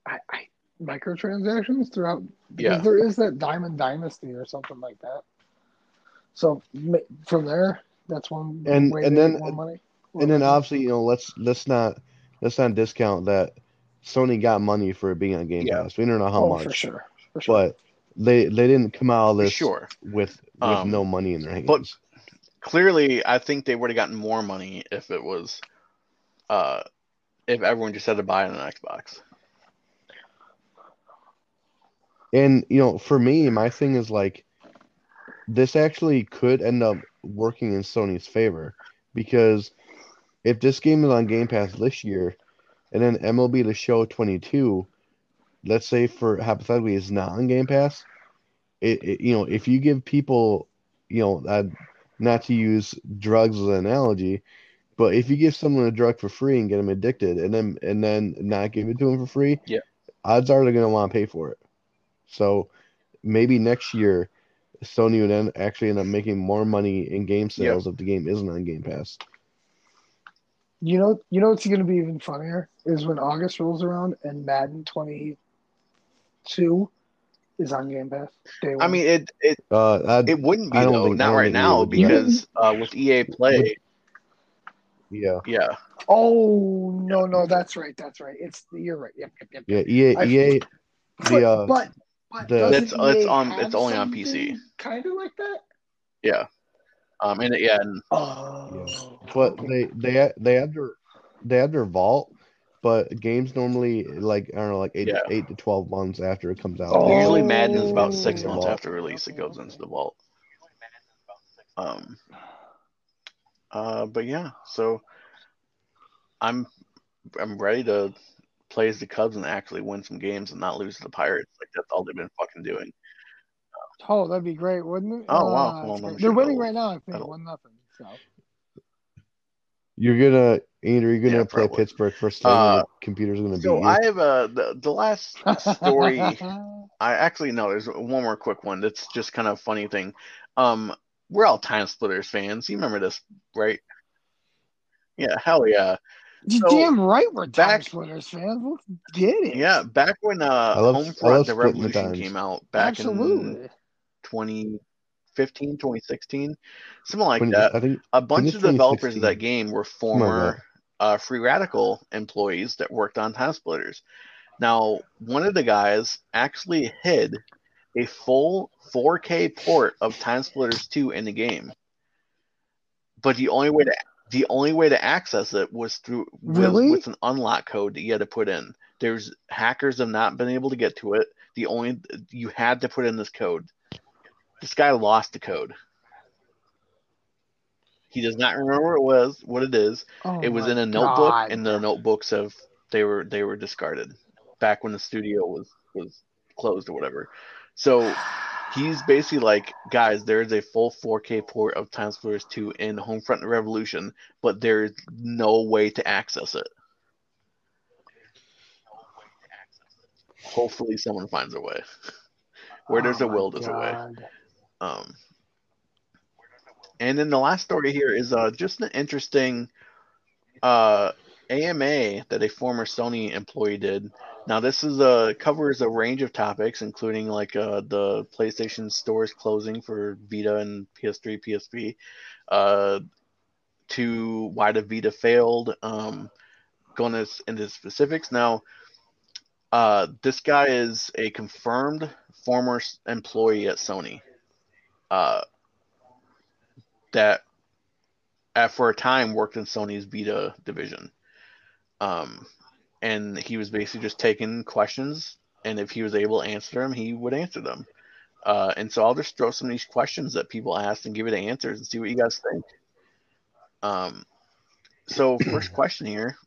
I, I microtransactions throughout because Yeah. there is that Diamond Dynasty or something like that. So from there, that's one And- way and to then- get more money. And then obviously, you know, let's let's not let's not discount that Sony got money for it being on Game Yeah. Pass. We don't know how oh, much, for sure, for sure. but they they didn't come out of this sure. with with Um, no money in their hands. but- clearly I think they would have gotten more money if it was uh if everyone just had to buy it on Xbox. And you know, for me, my thing is like this actually could end up working in Sony's favor because if this game is on Game Pass this year, and then MLB The Show 22, let's say for hypothetically is not on Game Pass, it, it you know if you give people you know uh, not to use drugs as an analogy, but if you give someone a drug for free and get them addicted, and then and then not give it to them for free, Yeah. odds are they're going to want to pay for it. So maybe next year, Sony would end, actually end up making more money in game sales if the game isn't on Game Pass. You know, you know what's going to be even funnier is when August rolls around and Madden 22 is on Game Pass. Day I mean, it it Uh, it wouldn't be I don't though, not right now it be. because *laughs* uh, with EA Play, yeah, yeah, oh no, no, that's right, that's right. It's you're right. Yep, yep, yep. yeah. EA, I- EA, But, the uh, but, but the- doesn't It's- it's on- it's only on PC. Kind of like that. yeah, um, and yeah, and Oh, but okay. they they they have their they have their vault, but games normally like I don't know like eight Yeah. eight to twelve months after it comes out. Oh. usually Madden is about six months after release. It goes into the vault. Um. Uh, but yeah, so I'm I'm ready to play as the Cubs and actually win some games and not lose to the Pirates. Like that's all they've been fucking doing. Oh, that'd be great, wouldn't it? Oh, wow. Uh, Well, it's I'm sure They're winning right now. I think one nothing. So You're gonna Andrew, you're gonna Yeah, play probably. Pittsburgh first time Uh, and the computer's gonna beat So you. I have a the, the last *laughs* story. I actually no, there's one more quick one that's just kind of a funny thing. Um, we're all Time Splitters fans. You remember this, right? Yeah, hell yeah. You're So, damn right we're Time back- Splitters fans. Let's get it. Yeah, back when uh love- I Homefront the splitting the Revolution came out back in Absolutely. 2015, 2016, something like When- that. Think A bunch of developers of that game were former uh, Free Radical employees that worked on Time Splitters. Now, one of the guys actually hid a full 4K port of Time Splitters 2 in the game, but the only way to the only way to access it was through Really? with an unlock code that you had to put in. There's hackers have not been able to get to it. The only you had to put in this code. This guy lost the code. He does not remember what it was, what it is. Oh It was in a notebook, God. and the notebooks have they were they were discarded back when the studio was was closed or whatever. So he's *sighs* basically like, guys, there is a full 4K port of Time Splitters 2 in Homefront Revolution, but there is no way to access it. Hopefully, someone finds a way. Where there's Oh a will, there's a way. Um, and then the last story here is uh, just an interesting uh, AMA that a former Sony employee did. Now, this is uh, covers a range of topics, including like uh, the PlayStation stores closing for Vita and PS3, PSP, uh, to why the Vita failed. Um, going into specifics now. Uh, this guy is a confirmed former employee at Sony uh, that at, for a time worked in Sony's Vita division. Um, and he was basically just taking questions, and if he was able to answer them, he would answer them. Uh, and so I'll just throw some of these questions that people asked and give you the answers and see what you guys think. Um, so first *clears throat* question here.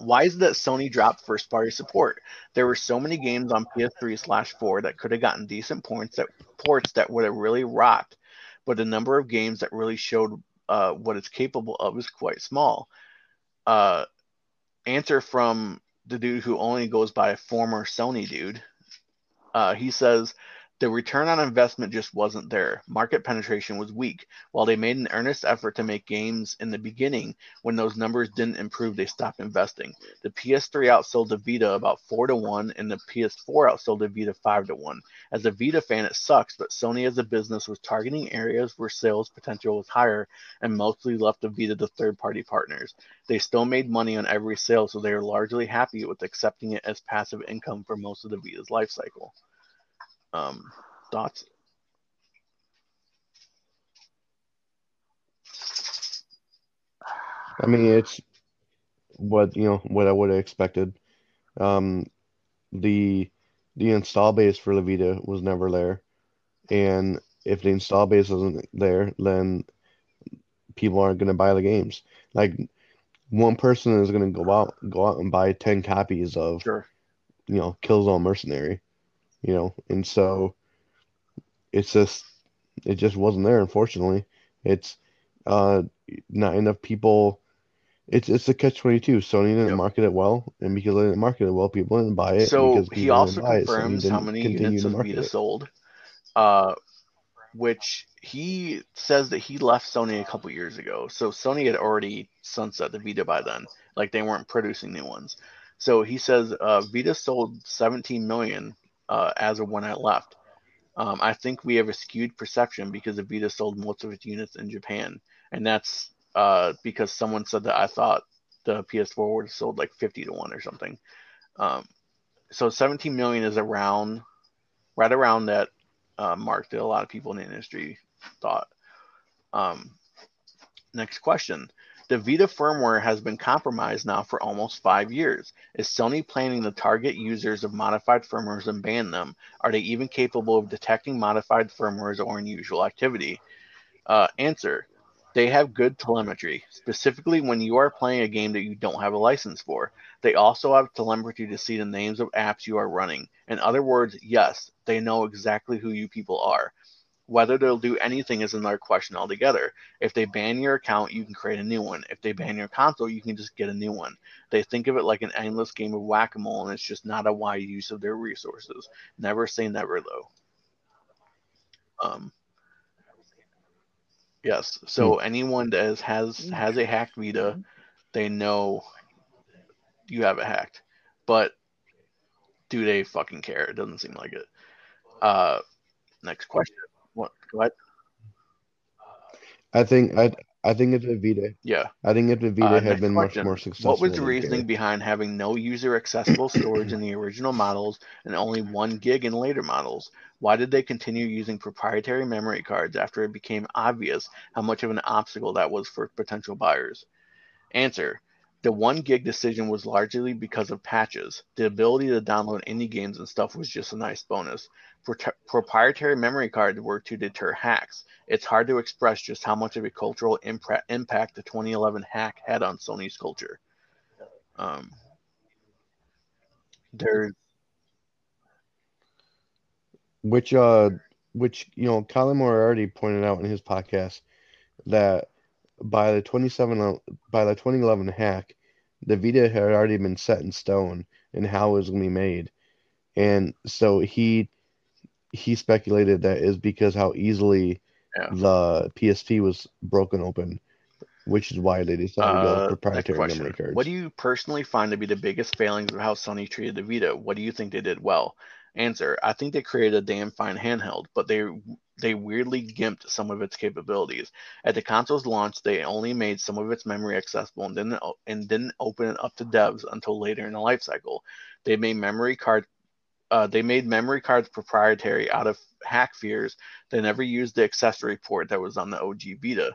Why is it that Sony dropped first party support? There were so many games on PS3 slash 4 that could have gotten decent points that ports that would have really rocked, but the number of games that really showed uh, what it's capable of is quite small. Uh, answer from the dude who only goes by former Sony dude. Uh, he says the return on investment just wasn't there. Market penetration was weak. While they made an earnest effort to make games in the beginning, when those numbers didn't improve, they stopped investing. The PS3 outsold the Vita about four to one, and the PS4 outsold the Vita five to one. As a Vita fan, it sucks, but Sony as a business was targeting areas where sales potential was higher and mostly left the Vita to third party partners. They still made money on every sale, so they are largely happy with accepting it as passive income for most of the Vita's life cycle. Um, thoughts? I mean, it's what you know what I would have expected. Um, the the install base for La Vita was never there, and if the install base isn't there, then people aren't going to buy the games. Like one person is going to go out go out and buy 10 copies of Sure. you know Killzone Mercenary, you know, and so it's just it just wasn't there unfortunately. It's uh not enough people it's it's a catch 22. Sony didn't Yep. market it well and because they didn't market it well people didn't buy it So because he also buy it, Sony confirms how many units of Vita it. sold, uh, which he says that he left Sony a couple years ago. So Sony had already sunset the Vita by then, like they weren't producing new ones. So he says uh, Vita sold 17 million uh, as of when I left. Um, I think we have a skewed perception because the Vita sold most of its units in Japan, and that's uh, because someone said that I thought the PS4 would have sold like 50 to one or something. Um, so 17 million is around, right around that uh, mark that a lot of people in the industry thought. Um, next question. The Vita firmware has been compromised now for almost five years. Is Sony planning to target users of modified firmwares and ban them? Are they even capable of detecting modified firmwares or unusual activity? Uh, answer. They have good telemetry, specifically when you are playing a game that you don't have a license for. They also have telemetry to see the names of apps you are running. In other words, yes, they know exactly who you people are. Whether they'll do anything is another question altogether. If they ban your account, you can create a new one. If they ban your console, you can just get a new one. They think of it like an endless game of whack a mole, and it's just not a wise use of their resources. Never say never, though. Um, yes. So anyone that has has, has a hacked Vita, they know you have it hacked. But do they fucking care? It doesn't seem like it. Uh, next question. What? I think I I think if the Vita Yeah. I think if the Vita Uh, had been much more successful. What was the reasoning behind having no user accessible storage in the original models and only one gig in later models? Why did they continue using proprietary memory cards after it became obvious how much of an obstacle that was for potential buyers? Answer. The one gig decision was largely because of patches. The ability to download indie games and stuff was just a nice bonus. Prot- proprietary memory cards were to deter hacks. It's hard to express just how much of a cultural impact the 2011 hack had on Sony's culture. Um, which uh which you know Colin Moore already pointed out in his podcast that by the 27 o- by the 2011 hack the Vita had already been set in stone and how it was going to be made and so he he speculated that is because how easily Yeah. the PSP was broken open which is why they decided to go Uh, proprietary memory cards What do you personally find to be the biggest failings of how Sony treated the Vita? What do you think they did well? Answer: I think they created a damn fine handheld, but they they weirdly gimped some of its capabilities. At the console's launch, they only made some of its memory accessible and didn't and didn't open it up to devs until later in the life cycle. They made memory card uh, they made memory cards proprietary out of hack fears. They never used the accessory port that was on the OG Vita.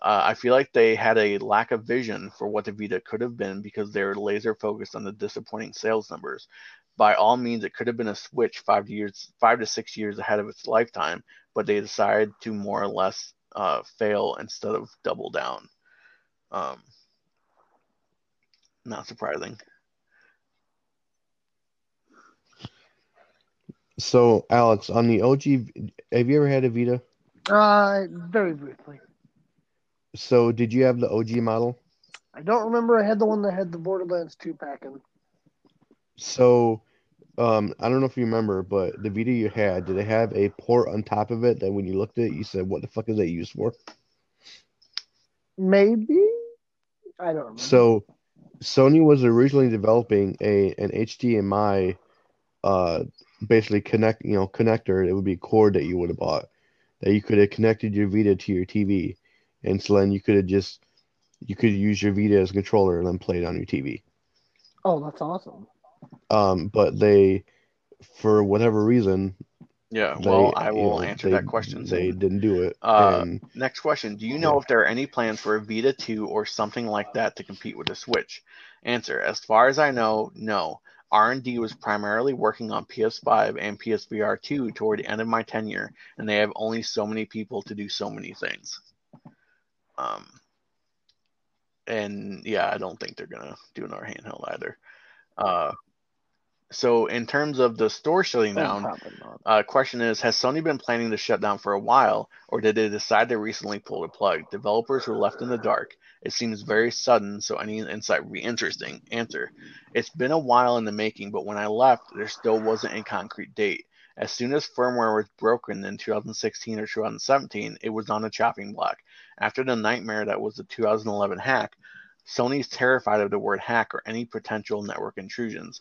Uh, I feel like they had a lack of vision for what the Vita could have been because they were laser focused on the disappointing sales numbers. By all means, it could have been a Switch five years, five to six years ahead of its lifetime, but they decided to more or less uh, fail instead of double down. Um, not surprising. so Alex on the OG have you ever had a Vita Uh, very briefly. so did you have the OG model I don't remember. I had the one that had the Borderlands 2 pack in. So, um, I don't know if you remember, but the Vita you had, did it have a port on top of it that when you looked at it, you said, "What the fuck is that used for?" Maybe. I don't remember. So, Sony was originally developing a an HDMI, uh, basically connect, you know, connector. It would be a cord that you would have bought that you could have connected your Vita to your TV, and so then you could have just you could use your Vita as a controller and then play it on your TV. oh, that's awesome. Um, but they, for whatever reason, Yeah, they, well, I you will know, answer they- that question They didn't do it. Uh, and Next question. Do you know Yeah. if there are any plans for a Vita 2 or something like that to compete with the Switch? Answer. As far as I know, no. R&D was primarily working on PS5 and PSVR 2 toward the end of my tenure, and they have only so many people to do so many things. Um, and yeah, I don't think they're gonna do another handheld either. Uh, so in terms of the store shutting Oh, down, uh, question is, has Sony been planning to shut down for a while, or did they decide to recently pull the plug? Developers were left in the dark. It seems very sudden, so any insight would be interesting. Answer: It's been a while in the making, but when I left, there still wasn't a concrete date. As soon as firmware was broken in 2016 or 2017, it was on the chopping block. After the nightmare that was the 2011 hack, Sony's terrified of the word hack or any potential network intrusions.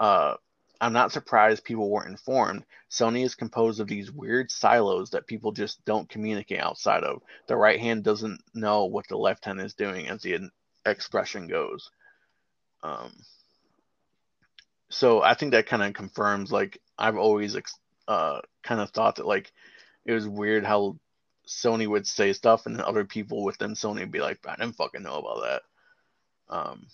Uh, I'm not surprised people weren't informed. Sony is composed of these weird silos that people just don't communicate outside of. The right hand doesn't know what the left hand is doing, as the expression goes. Um, so I think that kind of confirms, like, I've always ex- uh, kind of thought that, like, it was weird how Sony would say stuff and then other people within Sony would be like, I didn't fucking know about that. Um,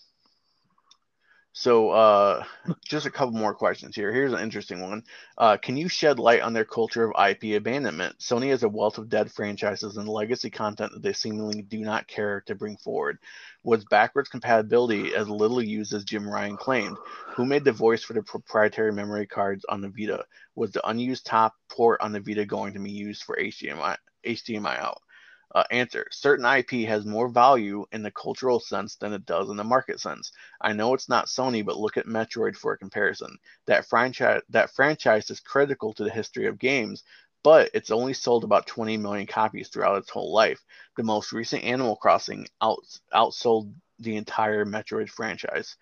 so, uh, just a couple more questions here. Here's an interesting one. Uh, can you shed light on their culture of IP abandonment? Sony has a wealth of dead franchises and legacy content that they seemingly do not care to bring forward. Was backwards compatibility as little used as Jim Ryan claimed? Who made the voice for the proprietary memory cards on the Vita? Was the unused top port on the Vita going to be used for HDMI, HDMI out? Uh, answer. Certain ip has more value in the cultural sense than it does in the market sense. I know it's not sony but look at metroid for a comparison. That franchise that franchise is critical to the history of games but it's only sold about 20 million copies throughout its whole life. The most recent animal crossing out, outsold the entire metroid franchise.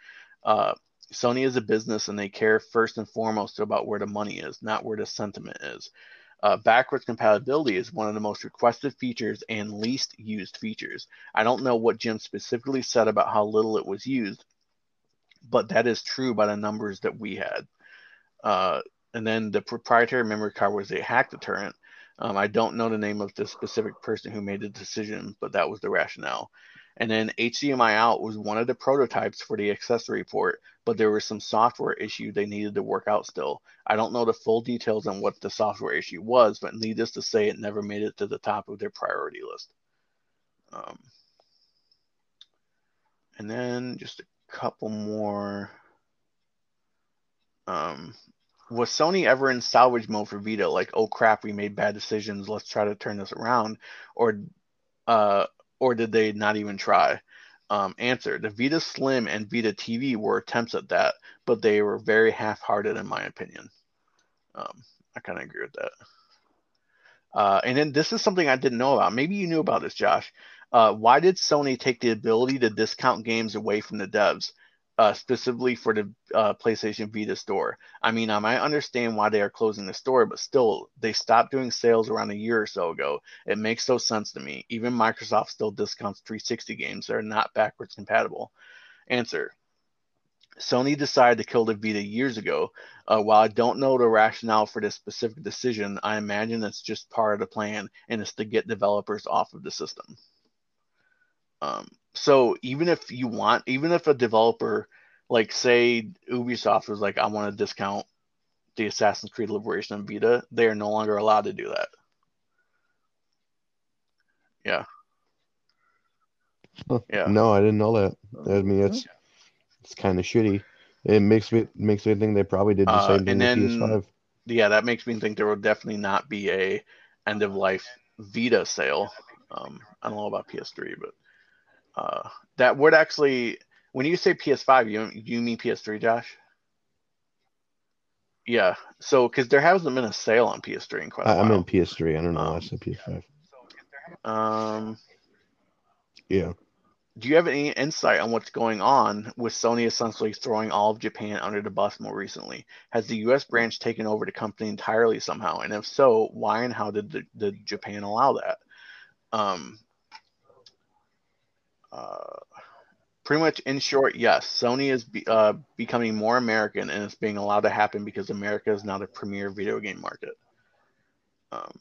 Uh, sony is a business and they care first and foremost about where the money is not where the sentiment is uh, backwards compatibility is one of the most requested features and least used features. I don't know what Jim specifically said about how little it was used, but that is true by the numbers that we had. Uh, and then the proprietary memory card was a hack deterrent. Um, I don't know the name of the specific person who made the decision, but that was the rationale. And then HDMI out was one of the prototypes for the accessory port, but there was some software issue they needed to work out still. I don't know the full details on what the software issue was, but needless to say, it never made it to the top of their priority list. Um, and then just a couple more. Um, was Sony ever in salvage mode for Vita? Like, oh crap, we made bad decisions. Let's try to turn this around, or, uh, or did they not even try? Um, answer: The Vita Slim and Vita TV were attempts at that, but they were very half-hearted, in my opinion. Um, I kind of agree with that. Uh, and then this is something I didn't know about. Maybe you knew about this, Josh. Uh, why did Sony take the ability to discount games away from the devs, uh, specifically for the uh, PlayStation Vita store? I mean, I might understand why they are closing the store, but still, they stopped doing sales around a year or so ago. It makes no sense to me. Even Microsoft still discounts 360 games that are not backwards compatible. Answer. Sony decided to kill the Vita years ago. Uh, while I don't know the rationale for this specific decision, I imagine it's just part of the plan and it's to get developers off of the system. Um, so even if you want, even if a developer, like say Ubisoft was like, I want to discount the Assassin's Creed Liberation on Vita, they are no longer allowed to do that. Yeah. Huh. Yeah. No, I didn't know that. I mean, it's it's kind of shitty. It makes me makes me think they probably did the Uh, same thing and with PS5. yeah, that makes me think there will definitely not be a end of life Vita sale. Um, I don't know about PS3, but uh, that would actually, when you say PS5, you you mean PS3, Josh? Yeah. So, because there hasn't been a sale on PS3 in quite I, I while. in PS3. I don't know. Um, I said PS5. um, Yeah. do you have any insight on what's going on with Sony essentially throwing all of Japan under the bus more recently? Has the U.S. branch taken over the company entirely somehow? And if so, why and how did the, did Japan allow that? Um, uh, pretty much in short, yes. Sony is be, uh, becoming more American, and it's being allowed to happen because America is now the premier video game market. Um,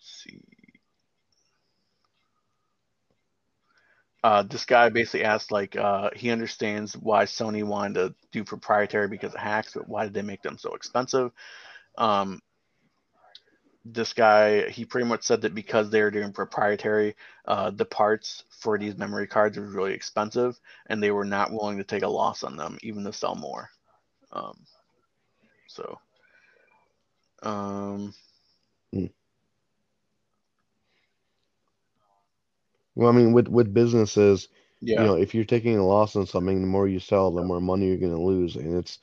see. uh, this guy basically asked like uh, he understands why Sony wanted to do proprietary because of hacks, but why did they make them so expensive? Um, this guy he pretty much said that because they were doing proprietary, uh, the parts for these memory cards were really expensive, and they were not willing to take a loss on them, even to sell more. Um, so, um, Well, I mean, with with businesses, yeah. you know, if you're taking a loss on something, the more you sell, the more money you're going to lose, and it's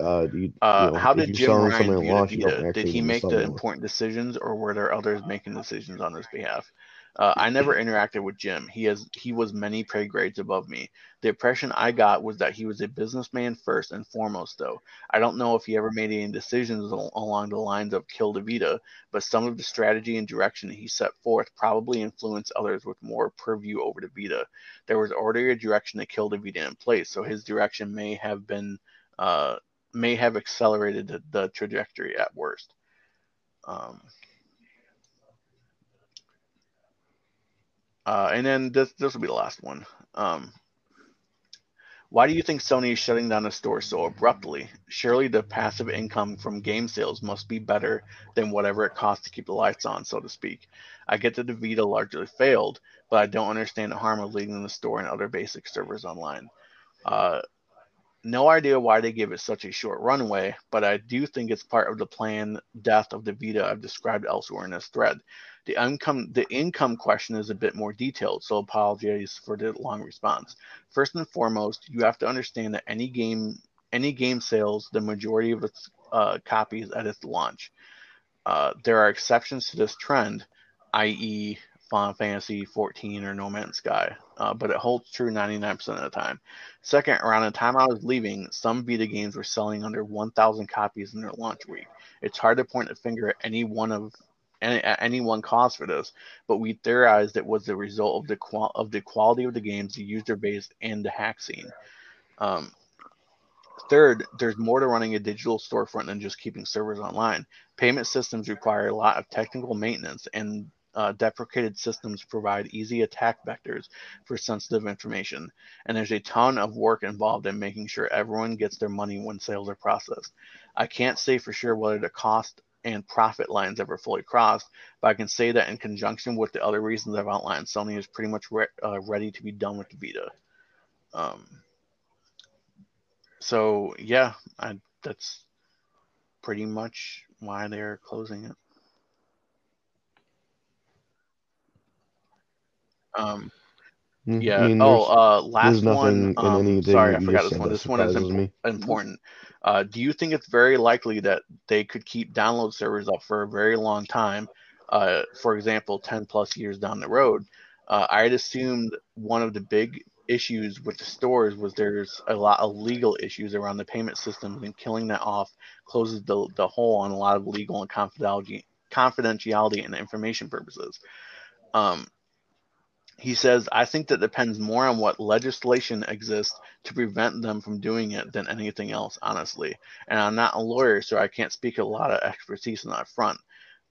uh, you, Uh, you know, how did Jim Ryan view launch, Vita? Did he make the important decisions, or were there others making decisions on his behalf? Uh, I never interacted with Jim. He has he was many pay grades above me. The impression I got was that he was a businessman first and foremost, though. I don't know if he ever made any decisions al- along the lines of kill the Vita, but some of the strategy and direction he set forth probably influenced others with more purview over the Vita. There was already a direction to kill the Vita in place, so his direction may have been uh, may have accelerated the, the trajectory at worst. Um, uh, and then this this will be the last one. Um, why do you think Sony is shutting down the store so abruptly? Surely the passive income from game sales must be better than whatever it costs to keep the lights on, so to speak. I get that the Vita largely failed, but I don't understand the harm of leaving the store and other basic servers online. Uh, no idea why they give it such a short runway, but I do think it's part of the planned death of the Vita I've described elsewhere in this thread. The income the income question is a bit more detailed, so apologies for the long response. First and foremost, you have to understand that any game any game sales the majority of its uh, copies at its launch. Uh, there are exceptions to this trend, i.e., Final Fantasy 14 or No Man's Sky, uh, but it holds true 99% of the time. Second, around the time I was leaving, some Vita games were selling under 1,000 copies in their launch week. It's hard to point a finger at any one of any, at any one cause for this, but we theorized it was the result of the qual- of the quality of the games, the user base, and the hack scene. Um, Third, there's more to running a digital storefront than just keeping servers online. Payment systems require a lot of technical maintenance, and uh, deprecated systems provide easy attack vectors for sensitive information. And there's a ton of work involved in making sure everyone gets their money when sales are processed. I can't say for sure whether the cost and profit lines ever fully crossed, but I can say that in conjunction with the other reasons I've outlined, Sony is pretty much re- uh, ready to be done with the Vita. Um, so yeah, I, that's pretty much why they're closing it. Um, Mm, yeah. I mean, oh, uh, last nothing one. in Um, sorry, I forgot this one. This one is imp- me. important. Uh, do you think it's very likely that they could keep download servers up for a very long time? Uh, for example, 10 plus years down the road. Uh, I had assumed one of the big issues with the stores was there's a lot of legal issues around the payment systems, and killing that off closes the, the hole on a lot of legal and confidentiality, confidentiality and information purposes. Um, he says, I think that depends more on what legislation exists to prevent them from doing it than anything else, honestly. And I'm not a lawyer, so I can't speak a lot of expertise on that front.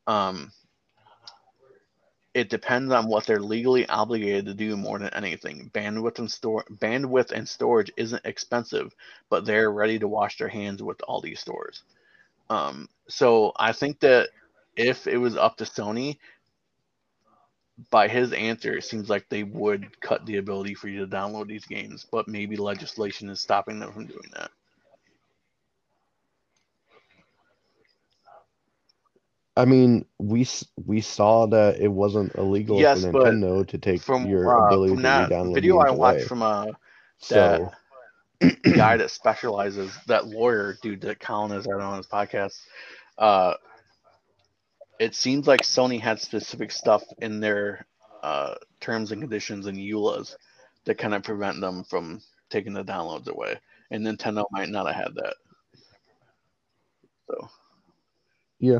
Um, it depends on what they're legally obligated to do more than anything. Bandwidth and store bandwidth and storage isn't expensive, but they're ready to wash their hands with all these stores. Um, so I think that if it was up to Sony, by his answer, it seems like they would cut the ability for you to download these games, but maybe legislation is stopping them from doing that. I mean, we we saw that it wasn't illegal Yes, for Nintendo to take From your uh, ability from to that re-download video I watched away. from uh, So, *clears throat* guy that specializes, that lawyer dude that Colin had on his podcast, uh, it seems like Sony had specific stuff in their uh, terms and conditions and EULAs that kind of prevent them from taking the downloads away. And Nintendo might not have had that. So, yeah,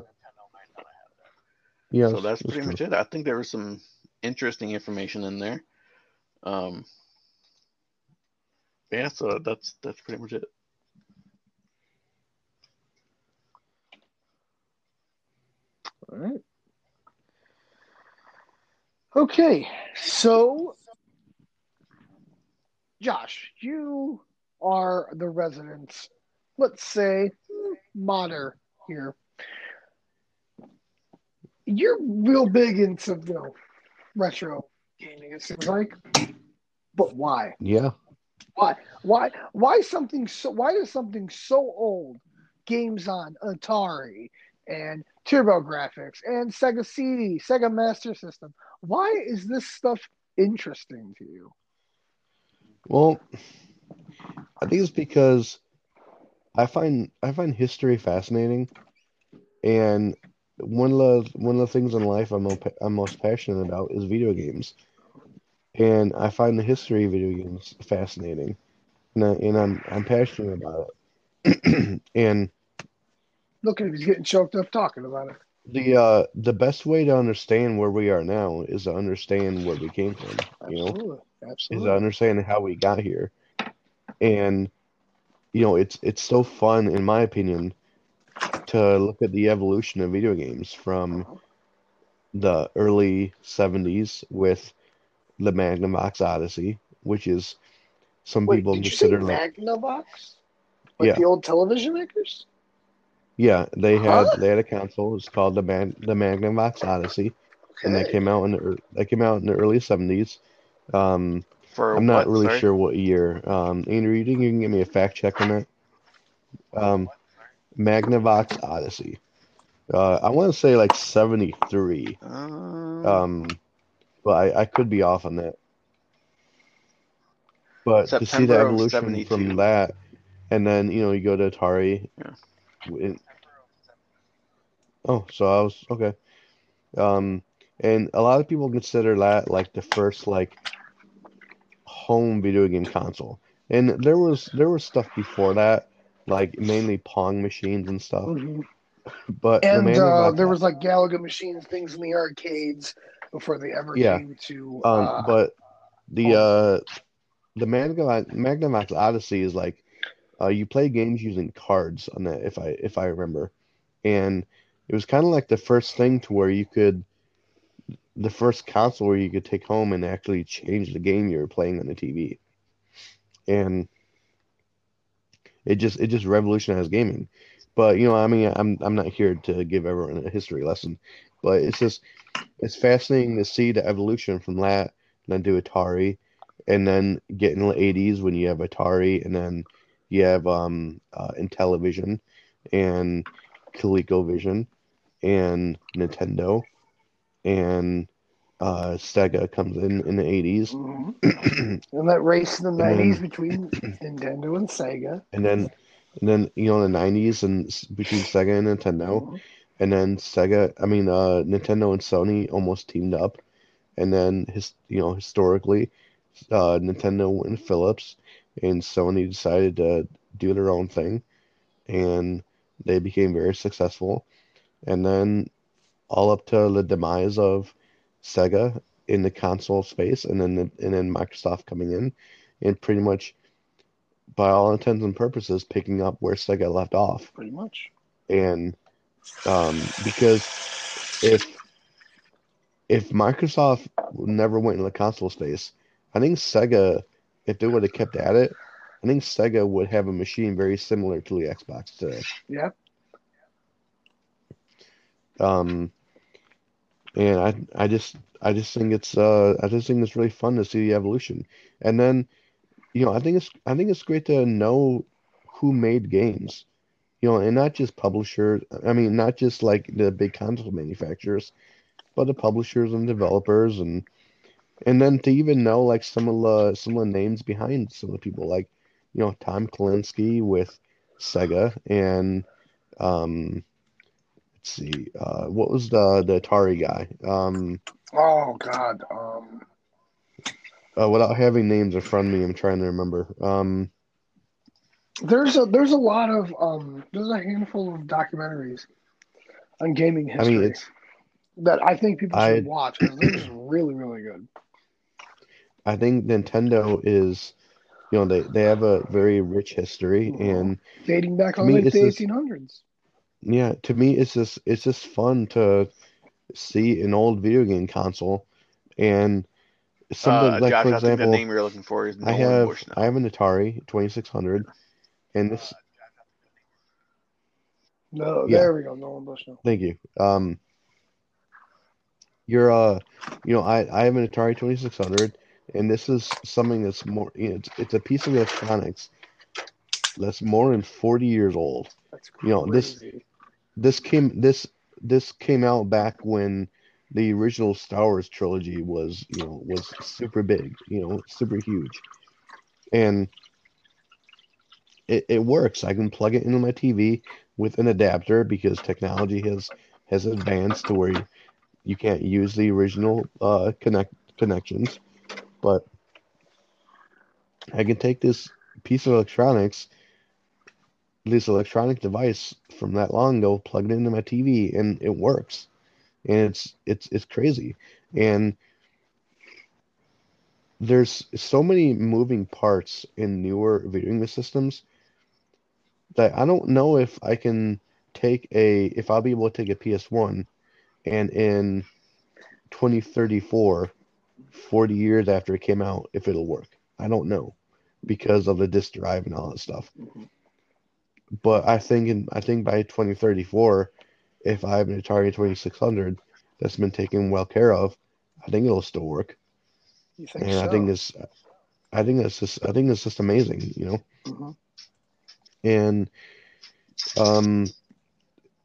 yeah, so that's pretty true. much it. I think there was some interesting information in there. Um, yeah, so that's that's pretty much it. All right. Okay, so Josh, you are the resident, let's say, modder here. You're real big into you know retro gaming. It seems like, but why? Yeah. Why? Why? Why something so? Why does something so old, games on Atari and TurboGrafx and Sega CD, Sega Master System? Why is this stuff interesting to you? Well, I think it's because I find I find history fascinating, and one of the one of the things in life I'm mo- I'm most passionate about is video games, and I find the history of video games fascinating, and I, and I'm I'm passionate about it, *clears throat* and Look at him; he's getting choked up talking about it. the uh the best way to understand where we are now is to understand where we came from, you know. Absolutely, is absolutely. understanding how we got here and you know it's it's so fun in my opinion to look at the evolution of video games from the early 70s with the magnavox odyssey which is some Wait, people did you say consider like Magnavox? Like Yeah. the old television makers? Yeah they had Huh? they had a console it's called the Man, the magnavox odyssey and that Okay. came out in the that came out in the early 70s um For I'm not what, really sorry? sure what year. Um, Andrew, you think you can give me a fact check on that? Um, Magnavox Odyssey. Uh, I want to say like 73. Um, Um, but I, I could be off on that. But to see the evolution from that, and then you know you go to Atari. Yeah. and- oh, so I was okay. Um, and a lot of people consider that like the first like home video game console. And there was there was stuff before that, like mainly Pong machines and stuff. Mhm. But the And uh, Magnavox- there was like Galaga machines, things in the arcades before they ever Yeah. came to. Um, uh, but the uh, the Magnavox, Magnavox Odyssey is like, uh, you play games using cards on that, if I if I remember, and it was kind of like the first thing to where you could, the first console where you could take home and actually change the game you were playing on the TV, and it just it just revolutionized gaming. But you know, I mean, I'm I'm not here to give everyone a history lesson, but it's just it's fascinating to see the evolution from that then to Atari, and then get in the 80s when you have Atari, and then you have um, uh, Intellivision and ColecoVision and Nintendo, and uh, Sega comes in in the 80s, mhm. *clears throat* and that race in the And then- 90s between *clears throat* Nintendo and Sega. and then and then you know in the 90s and between Sega and Nintendo, Mhm. and then Sega, I mean uh, Nintendo and Sony almost teamed up, and then his you know historically, uh, Nintendo and Philips and Sony decided to do their own thing, and they became very successful, and then all up to the demise of Sega in the console space, and then and then Microsoft coming in, and pretty much, by all intents and purposes, picking up where Sega left off Pretty much. and um, because if if Microsoft never went in the console space, I think Sega, if they would have kept at it, I think Sega would have a machine very similar to the Xbox today. Yeah. Um, and I I just I just think it's uh I just think it's really fun to see the evolution, and then you know I think it's I think it's great to know who made games, you know, and not just publishers. I mean, not just like the big console manufacturers, but the publishers and developers, and and then to even know like some of the some of the names behind some of the people, like you know Tom Kalinske with Sega and um let's see uh what was the the Atari guy um Oh God. Um. uh, without having names in front of me I'm trying to remember um There's a there's a lot of um there's a handful of documentaries on gaming I history mean it's that I think people should I- watch because they're just really really good. I think Nintendo is you know they they have a very rich history Mhm. and Dating back To all it's the just- 1800s. Yeah to me it's just it's just fun to see an old video game console and something Uh, like Josh, for I think the example, name you're looking for is I Nolan have Bushnell. I have an Atari 2600, and this No, Yeah. there we go. Nolan Bushnell. thank you. Um, you're uh, you know, I I have an Atari 2600, and this is something that's more. You know, it's it's a piece of electronics that's more than 40 years old. That's You know, this- crazy. This came this this came out back when the original Star Wars trilogy was you know was super big, you know, super huge, and it, it works. I can plug it into my TV with an adapter because technology has has advanced to where you, you can't use the original uh, connect connections, but I can take this piece of electronics, this electronic device from that long ago, plugged into my TV, and it works, and it's it's it's crazy, and there's so many moving parts in newer viewing systems that I don't know if I can take a if I'll be able to take a PS1 and in 2034 40 years after it came out if it'll work. I don't know because of the disk drive and all that stuff. Mhm. But I think in I think by 2034 if I have an Atari 2600 that's been taken well care of, I think it'll still work. You think And so? I think it's I think it's just I think it's just amazing, you know Mhm. and um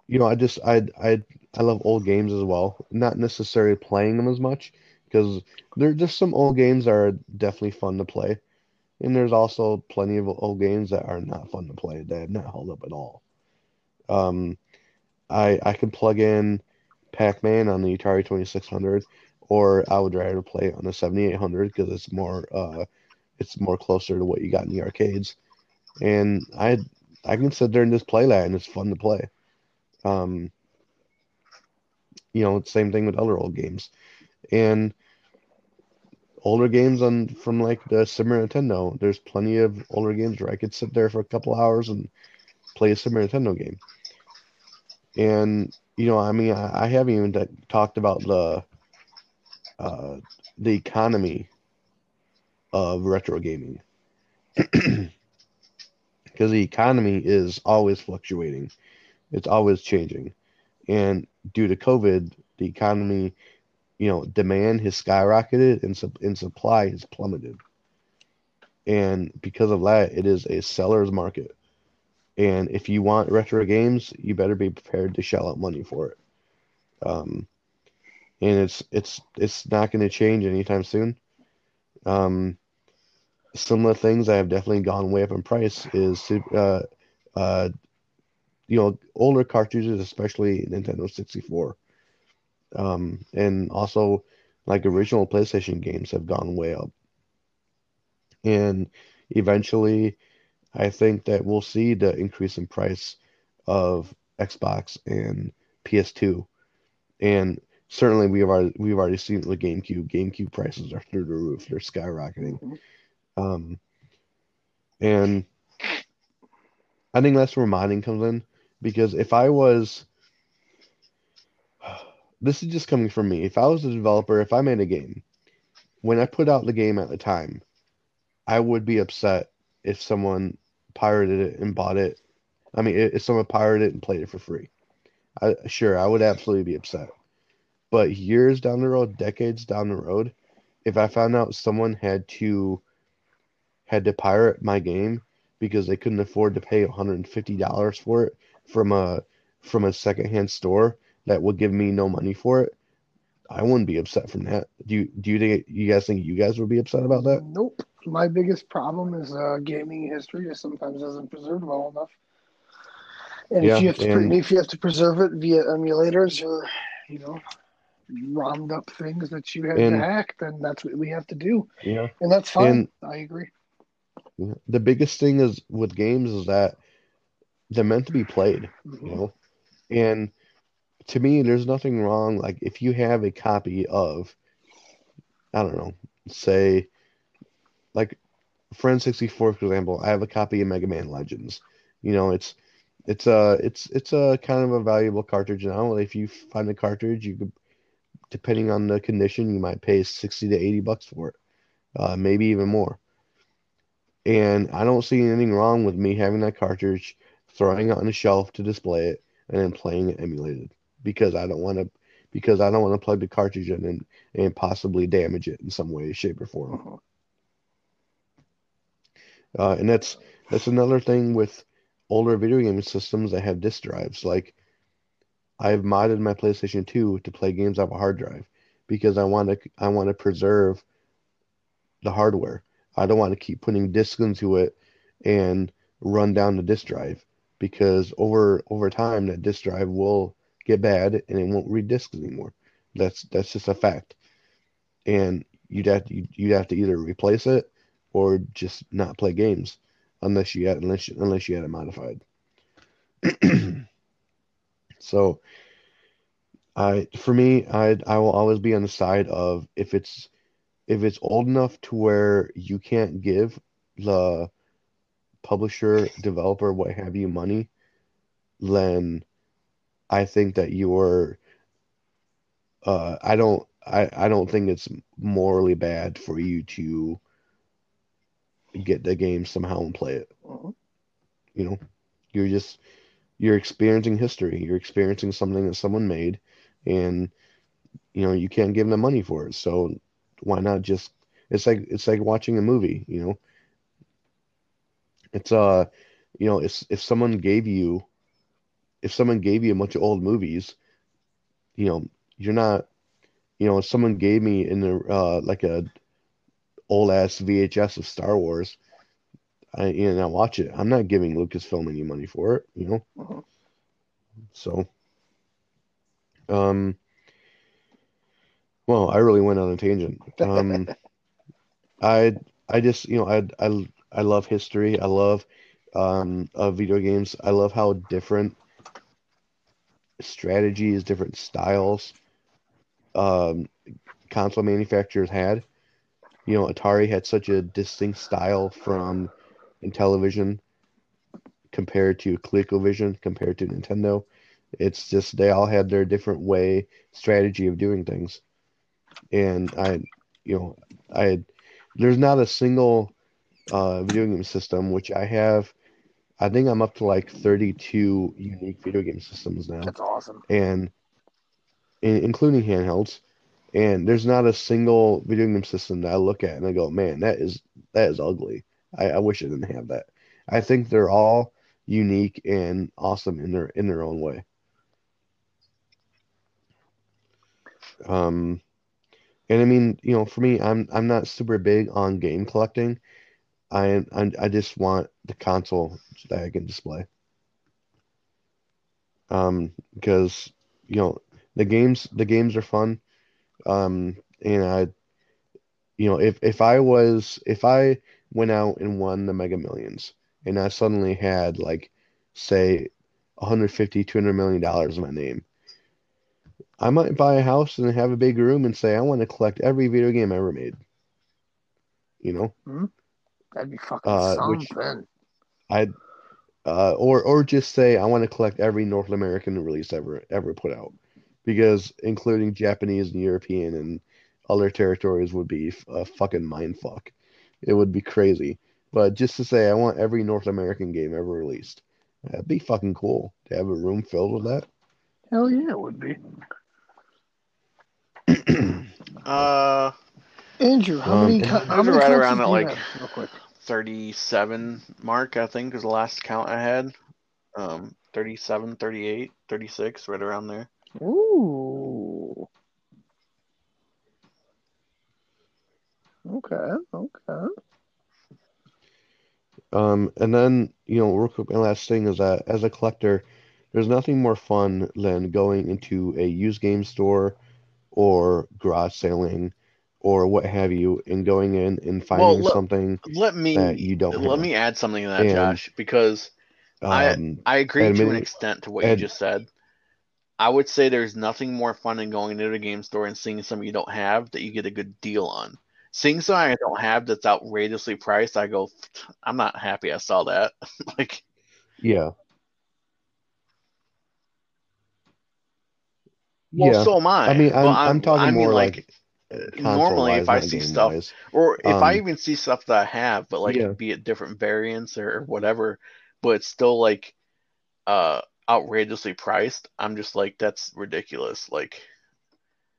you know i just i i i love old games as well not necessarily playing them as much because there there's some old games that are definitely fun to play and there's also plenty of old games that are not fun to play that have not held up at all. Um i i can plug in pac-man on the atari 2600 or i would rather play it on the 7800 because it's more uh it's more closer to what you got in the arcades. And I I can sit there and just play that, and it's fun to play. Um, you know, same thing with other old games, and older games on from like the Super Nintendo. There's plenty of older games where I could sit there for a couple hours and play a Super Nintendo game. And you know, I mean, I, I haven't even talked about the uh, the economy of retro gaming. *clears throat* because the economy is always fluctuating. It's always changing. And due to COVID, the economy, you know, demand has skyrocketed and, sup- and supply has plummeted. And because of that, it is a seller's market. And if you want retro games, you better be prepared to shell out money for it. Um, and it's it's it's not going to change anytime soon. Um, the things that have definitely gone way up in price is uh, uh, you know older cartridges, especially Nintendo 64, um, and also like original PlayStation games have gone way up. And eventually, I think that we'll see the increase in price of Xbox and PS2, and certainly we've already we've already seen the GameCube. GameCube prices are through the roof; they're skyrocketing. Um, and I think that's where modding comes in because if I was, this is just coming from me. If I was a developer, if I made a game, when I put out the game at the time, I would be upset if someone pirated it and bought it. I mean, if someone pirated it and played it for free. I, sure, I would absolutely be upset. But years down the road, decades down the road, if I found out someone had to had to pirate my game because they couldn't afford to pay $150 for it from a from a secondhand store that would give me no money for it, I wouldn't be upset from that. Do you do you think you guys think you guys would be upset about that? Nope. My biggest problem is uh, gaming history is sometimes isn't preserved well enough. And Yeah, if you have to pre- if you have to preserve it via emulators or you know ROMmed up things that you had And- to hack, then that's what we have to do, Yeah. and that's fine. And- I agree. The biggest thing is with games is that they're meant to be played, you Mhm. know. And to me, there's nothing wrong. Like if you have a copy of, I don't know, say, like Friend 64, for example, I have a copy of Mega Man Legends. You know, it's it's a it's it's a kind of a valuable cartridge now. If you find a cartridge, you could depending on the condition, you might pay 60 to 80 bucks for it, uh, maybe even more. And I don't see anything wrong with me having that cartridge, throwing it on the shelf to display it, and then playing it emulated because I don't want to because I don't want to plug the cartridge in and, and possibly damage it in some way, shape, or form. Uh-huh. Uh, and that's that's another thing with older video game systems that have disk drives. Like I've modded my PlayStation 2 to play games off a hard drive because I want to I want to preserve the hardware. I don't want to keep putting disks into it and run down the disk drive because over over time that disk drive will get bad and it won't read disks anymore. That's that's just a fact. And you'd have to, you'd have to either replace it or just not play games unless you had unless you, unless you had it modified. *clears throat* so I for me I I will always be on the side of if it's if it's old enough to where you can't give the publisher, developer, what have you money, then I think that you're uh I don't I, I don't think it's morally bad for you to get the game somehow and play it. Uh-huh. You know, you're just you're experiencing history. You're experiencing something that someone made, and you know you can't give them money for it. So why not just? It's like it's like watching a movie. You know, it's uh, you know, if if someone gave you, if someone gave you a bunch of old movies, you know, you're not, you know, if someone gave me in the uh like a old ass VHS of Star Wars, I and I watch it. I'm not giving Lucasfilm any money for it, you know. Uh-huh. So, um, well, I really went on a tangent. Um, *laughs* I I just you know I I I love history. I love um uh, video games. I love how different strategies, different styles, um, console manufacturers had you know, Atari had such a distinct style from Intellivision compared to ColecoVision, compared to Nintendo. It's just they all had their different way strategy of doing things. And I, you know, I there's not a single uh, video game system which I have. I think I'm up to like 32 unique video game systems now, That's awesome. and in, including handhelds and there's not a single video game system that I look at and I go, man, that is that is ugly. I, I wish I didn't have that. I think they're all unique and awesome in their in their own way. Um, and I mean, you know, for me, I'm I'm not super big on game collecting. I I, I just want the console that I can display. Um, because you know the games the games are fun. Um, and I, you know, if if I was if I went out and won the Mega Millions and I suddenly had like, say, 150, 200 million dollars in my name, I might buy a house and have a big room and say I want to collect every video game ever made. You know, That'd be fucking Uh, something. which- I'd uh, or or just say I want to collect every North American release ever ever put out, because including Japanese and European and other territories would be a fucking mind fuck. It would be crazy. But just to say I want every North American game ever released, that'd be fucking cool to have a room filled with that. Hell yeah, it would be. *clears throat* Uh, Andrew, how Um, many? it co- was how many right around do at, you like, have, real quick. 37 mark, I think, was the last count I had. Um, 37, 38, 36, right around there. Ooh. Okay. Okay. Um, and then, you know, real quick, my last thing is that as a collector, there's nothing more fun than going into a used game store or garage selling or what have you and going in and finding let- something Let me that you don't let have. me add something to that, And- Josh, because I- Um, I agree to an extent to what ad- you just said. I would say there's nothing more fun than going into the game store and seeing something you don't have that you get a good deal on. Seeing something I don't have that's outrageously priced, I go, I'm not happy I saw that. *laughs* like, yeah. Well, Yeah. so am I. I mean, But I'm, I'm talking I mean, more like, like, normally if I see stuff, wise. or if I Um, even see stuff that I have, but like Yeah. be it different variants or, whatever, but it's still like uh outrageously priced. I'm just like that's ridiculous. Like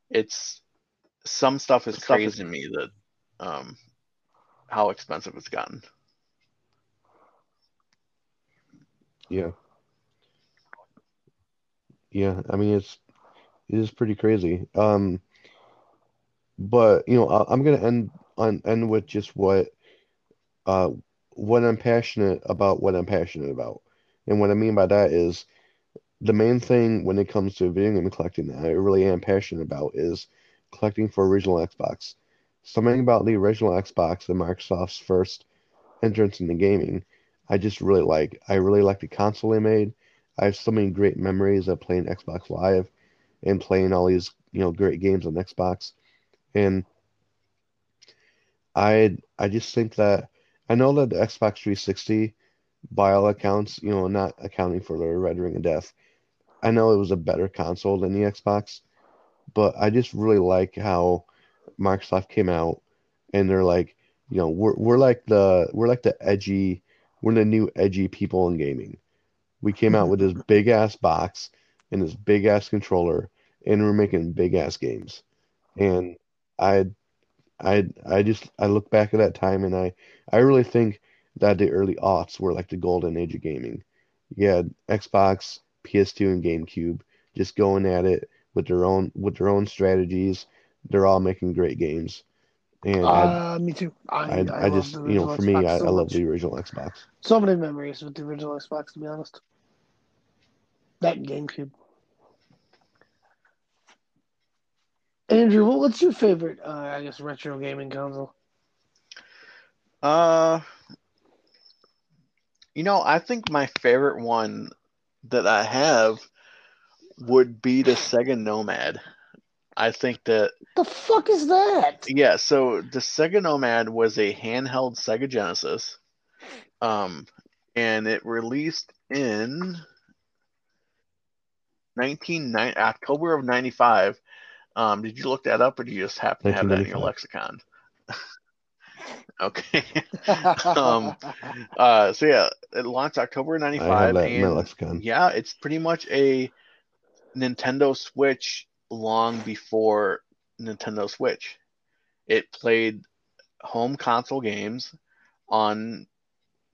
it's some stuff is Stuff is- crazy to me that um how expensive it's gotten. Yeah. Yeah, I mean it's it is pretty crazy. Um, but you know, I, I'm gonna end on end with just what uh what I'm passionate about, what I'm passionate about. And what I mean by that is the main thing when it comes to video game collecting that I really am passionate about is collecting for original Xbox. Something about the original Xbox and Microsoft's first entrance into gaming, I just really like. I really like the console they made. I have so many great memories of playing Xbox Live and playing all these, you know, great games on Xbox. And I I just think that I know that the Xbox 360, by all accounts, you know, not accounting for the Red Ring of Death, I know it was a better console than the Xbox, but I just really like how Microsoft came out and they're like, you know, we're we're like the we're like the edgy, we're the new edgy people in gaming. We came out with this big ass box and this big ass controller, and we're making big ass games. And I, I, I just I look back at that time, and I, I really think that the early aughts were like the golden age of gaming. You had Xbox, PS2, and GameCube just going at it with their own with their own strategies. They're all making great games, and I, Uh, me too. I, I, I, I just you know for me, Xbox I, so I love much. the original Xbox. So many memories with the original Xbox, to be honest. That GameCube. Andrew, what- what's your favorite, uh, I guess, retro gaming console? Uh, you know, I think my favorite one that I have would be the Sega Nomad. I think that The fuck is that? yeah, so the Sega Nomad was a handheld Sega Genesis. Um, and it released in 1990 October of 95. Um, did you look that up or do you just happen to have that in your lexicon? *laughs* Okay. *laughs* Um, Uh, so yeah, it launched October I have '95, my and lexicon. yeah, it's pretty much a Nintendo Switch long before Nintendo Switch. It played home console games on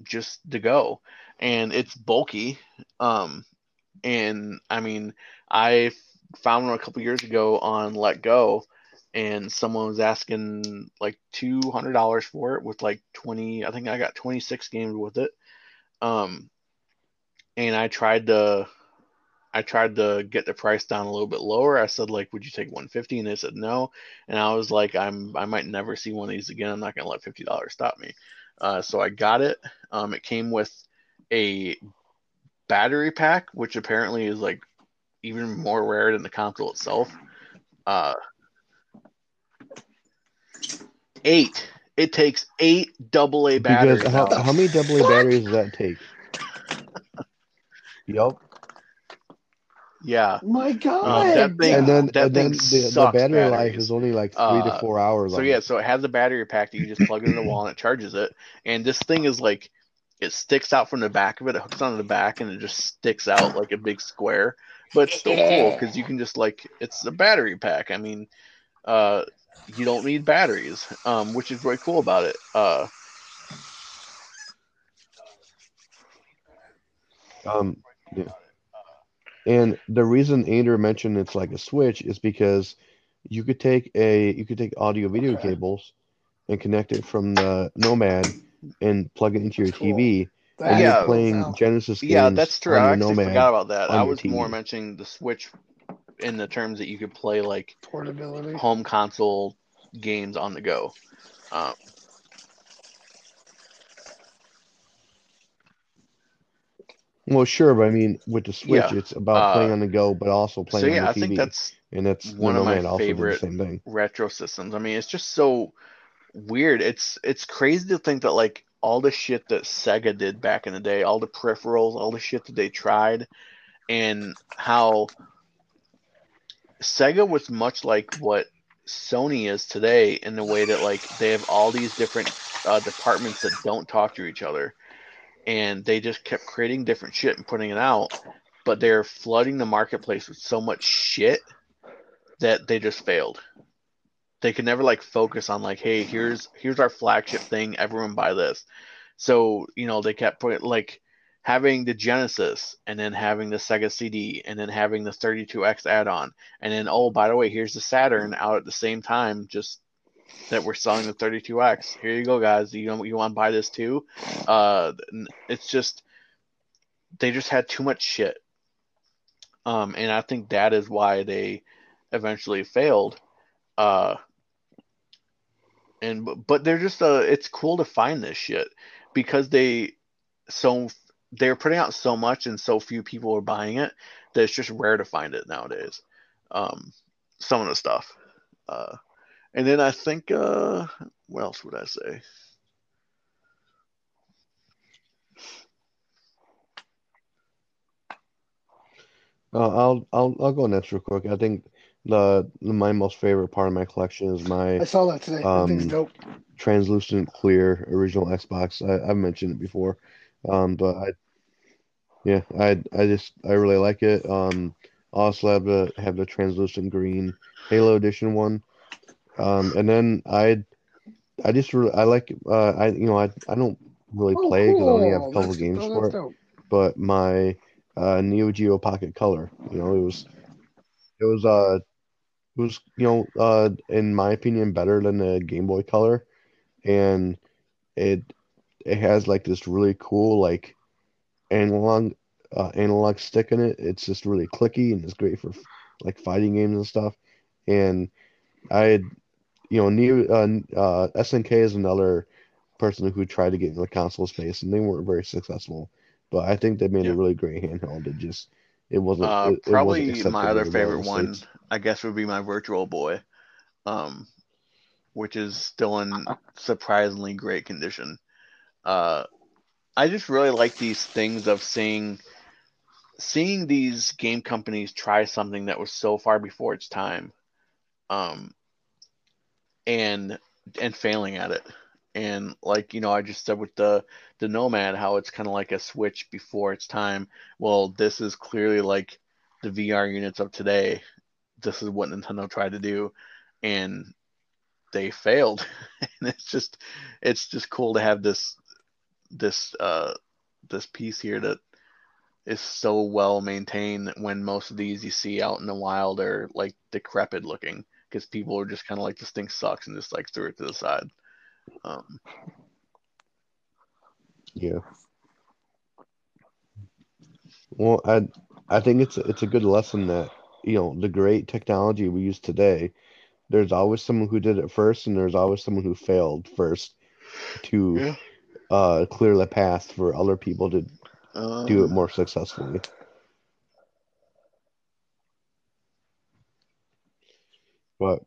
just the go, and it's bulky. Um, and I mean, I found one a couple years ago on letgo, and someone was asking like two hundred dollars for it with like twenty. I think I got twenty six games with it. Um, and I tried to, I tried to get the price down a little bit lower. I said like, would you take one fifty? And they said no. And I was like, I'm, I might never see one of these again. I'm not gonna let fifty dollars stop me. Uh, so I got it. Um, it came with a battery pack, which apparently is like even more rare than the console itself. Uh, eight. It takes eight double A batteries. How, how many double A batteries does that take? *laughs* Yup. yeah. My God. Um, that thing- And then that and then thing the, the sucks battery life is only like three to Uh, four hours. So on yeah, it. so it has a battery pack that you just plug it in the wall and it charges it. And this thing is like it sticks out from the back of it. It hooks onto the back and it just sticks out like a big square. But it's still cool because you can just like it's a battery pack. I mean, uh, you don't need batteries, um, which is really cool about it. Uh, Um, yeah. And the reason Andrew mentioned it's like a switch is because you could take a you could take audio video Okay. cables and connect it from the Nomad and plug it into your Cool. TV, That and Yeah. you're playing cool. Genesis games yeah, that's true. on I actually Nomad. forgot about that. I your was more mentioning the Switch in the terms that you could play like portability. home console games on the go. Um, Well, sure, but I mean, with the Switch, Yeah, it's about uh, playing on the go, but also so playing on yeah, the I think that's and that's one of my Nomad the favorite same thing. retro systems. I mean, it's just so weird. It's it's crazy to think that like all the shit that Sega did back in the day, all the peripherals, all the shit that they tried, and how Sega was much like what Sony is today in the way that like they have all these different uh, departments that don't talk to each other, and they just kept creating different shit and putting it out, but they're flooding the marketplace with so much shit that they just failed. They could never like focus on like, hey, here's here's our flagship thing, everyone buy this. So you know they kept putting like having the Genesis and then having the Sega CD and then having the 32X add-on and then oh by the way here's the Saturn out at the same time just that we're selling the 32X. Here you go guys. You you want to buy this too? Uh it's just they just had too much shit. Um and I think that is why they eventually failed. Uh and but they're just uh it's cool to find this shit because they so they're putting out so much and so few people are buying it that it's just rare to find it nowadays. Um, some of the stuff. Uh, and then I think, uh, what else would I say? Uh, I'll I'll I'll go next real quick. I think the, the my most favorite part of my collection is my I saw that today. Um, that dope. translucent clear original Xbox. I, I've mentioned it before, um, but I yeah I I just I really like it. Um, also have the have the translucent green Halo Edition one, um, and then I I just really I like uh, I you know I I don't really Oh, play because I only have a couple That's- games oh, for it. dope. But my uh, Neo Geo Pocket Color, you know, it was it was uh it was you know uh in my opinion better than the Game Boy Color, and it it has like this really cool like analog uh, analog stick in it. It's just really clicky and it's great for like fighting games and stuff. And I had you know Neo uh, uh, SNK is another person who tried to get in the console space and they weren't very successful. But I think they made Yeah. a really great handheld. It just it wasn't Uh, it, it wasn't probably my other very well in favorite one, States. I guess, would be my Virtual Boy, um, which is still in surprisingly great condition. Uh, I just really like these things of seeing seeing these game companies try something that was so far before its time, um, and and failing at it. And like you know, I just said with the the Nomad, how it's kind of like a Switch before its time. Well, this is clearly like the VR units of today. This is what Nintendo tried to do, and they failed. *laughs* and it's just it's just cool to have this this uh this piece here that is so well maintained when most of these you see out in the wild are like decrepit looking because people are just kind of like this thing sucks and just like threw it to the side. Um, Yeah. Well, I I think it's it's a good lesson that you know the great technology we use today. There's always someone who did it first, and there's always someone who failed first to yeah. uh, clear the path for other people to Uh, do it more successfully. But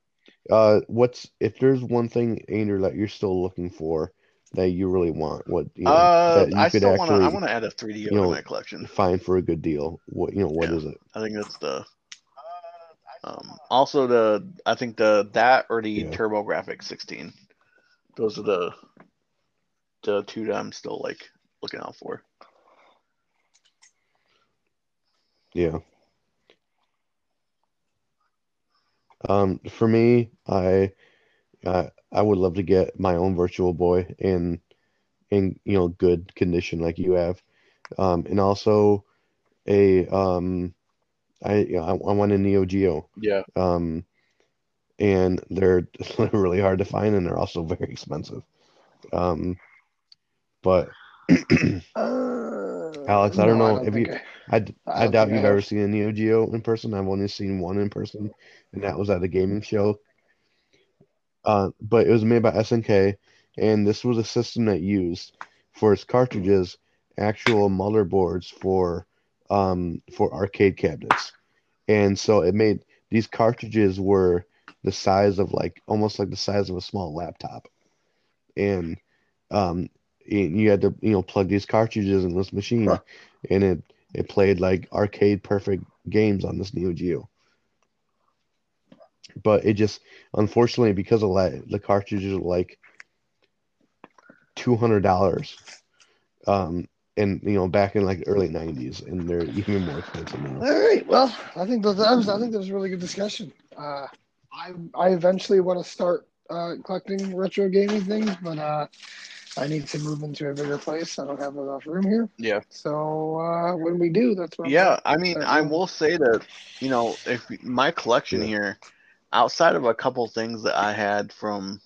uh, what's if there's one thing, Andrew, that you're still looking for that you really want, what you know Uh, you I could still want to. I want to add a 3DO you to my collection. find for a good deal? What you know, what Yeah. is it? I think that's the. Um, also the I think the that or the Yeah. TurboGrafx 16. Those are the the two that I'm still like looking out for. Yeah. Um, for me, I, I I would love to get my own Virtual Boy in in you know good condition like you have, um, and also a um, I you know, I, I want a Neo Geo, Yeah. um, and they're *laughs* really hard to find and they're also *laughs* very expensive, um, but Uh, Alex, I don't no, know don't if you- I- I, I doubt you've ever seen a Neo Geo in person. I've only seen one in person, and that was at a gaming show. Uh, but it was made by SNK, and this was a system that used for its cartridges actual motherboards for um, for arcade cabinets, and so it made these cartridges were the size of like almost like the size of a small laptop, and um, you had to you know plug these cartridges in this machine, Huh. and it it played like arcade perfect games on this Neo Geo. but it just unfortunately because of that the cartridges are like two hundred dollars. Um, and you know back in like early '90s, and they're even more expensive now. All right. Well, I think that, that was I think that was a really good discussion. Uh, I I eventually want to start uh, collecting retro gaming things, but uh, I need to move into a bigger place. I don't have enough room here. Yeah. So uh, when we do, that's what. I'm Yeah, I mean, I will say that, you know, if my collection Yeah. here, outside of a couple things that I had from,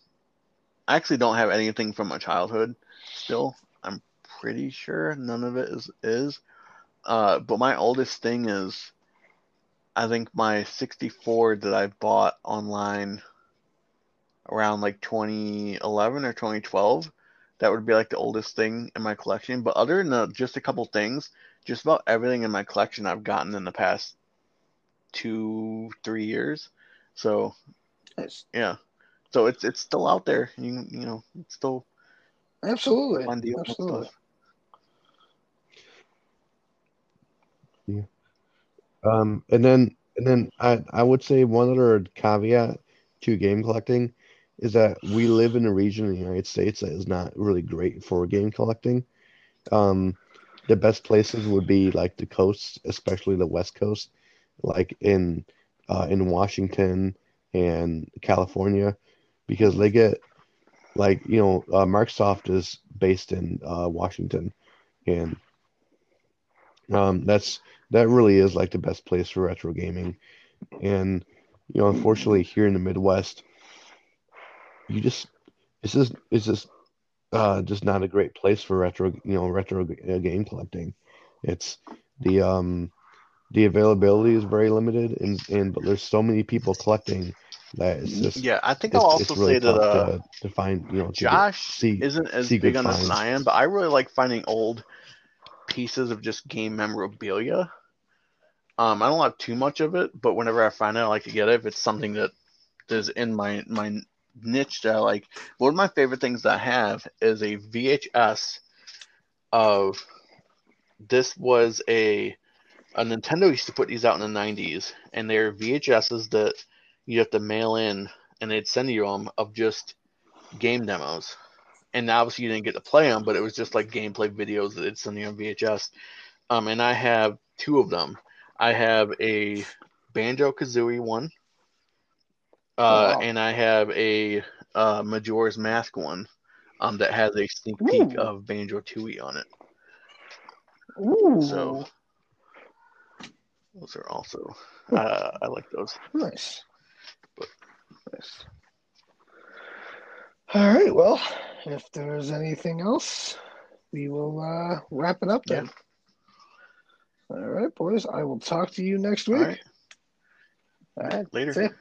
I actually don't have anything from my childhood still. I'm pretty sure none of it is is. Uh, but my oldest thing is, I think my 64 that I bought online around like 2011 or 2012. That would be like the oldest thing in my collection. But other than the, just a couple things, just about everything in my collection I've gotten in the past two, three years. So Nice. yeah, so it's it's still out there. You you know, it's still Absolutely. fun deal and Absolutely. stuff. Um, and then and then I I would say one other caveat to game collecting is that we live in a region in the United States that is not really great for game collecting. Um, the best places would be like the coasts, especially the West Coast, like in uh, in Washington and California, because they get like you know uh, Microsoft is based in uh, Washington, and um, that's that really is like the best place for retro gaming. And you know, unfortunately, here in the Midwest, you just it's just it's just uh, just not a great place for retro you know retro uh, game collecting. It's the um the availability is very limited, and and but there's so many people collecting that it's just Yeah, I think I'll also really say that uh, to, to find you know Josh see isn't as big on this as. I am, but I really like finding old pieces of just game memorabilia. Um, I don't have too much of it, but whenever I find it, I like to get it if it's something that is in my my niche that I like. One of my favorite things that I have is a VHS of this was a a Nintendo used to put these out in the 90s, and they're VHSs that you have to mail in, and they'd send you them of just game demos. And obviously you didn't get to play them, but it was just like gameplay videos that they'd you on VHS. Um, and I have two of them. I have a Banjo Kazooie one, uh, Oh. and I have a uh, Majora's Mask one um, that has a sneak peek Ooh. of Banjo Tooie on it. Ooh. So those are also uh, I like those. Nice. Nice. All right. Well, if there's anything else, we will uh, wrap it up then. Yeah. All right, boys. I will talk to you next week. right, All right. later.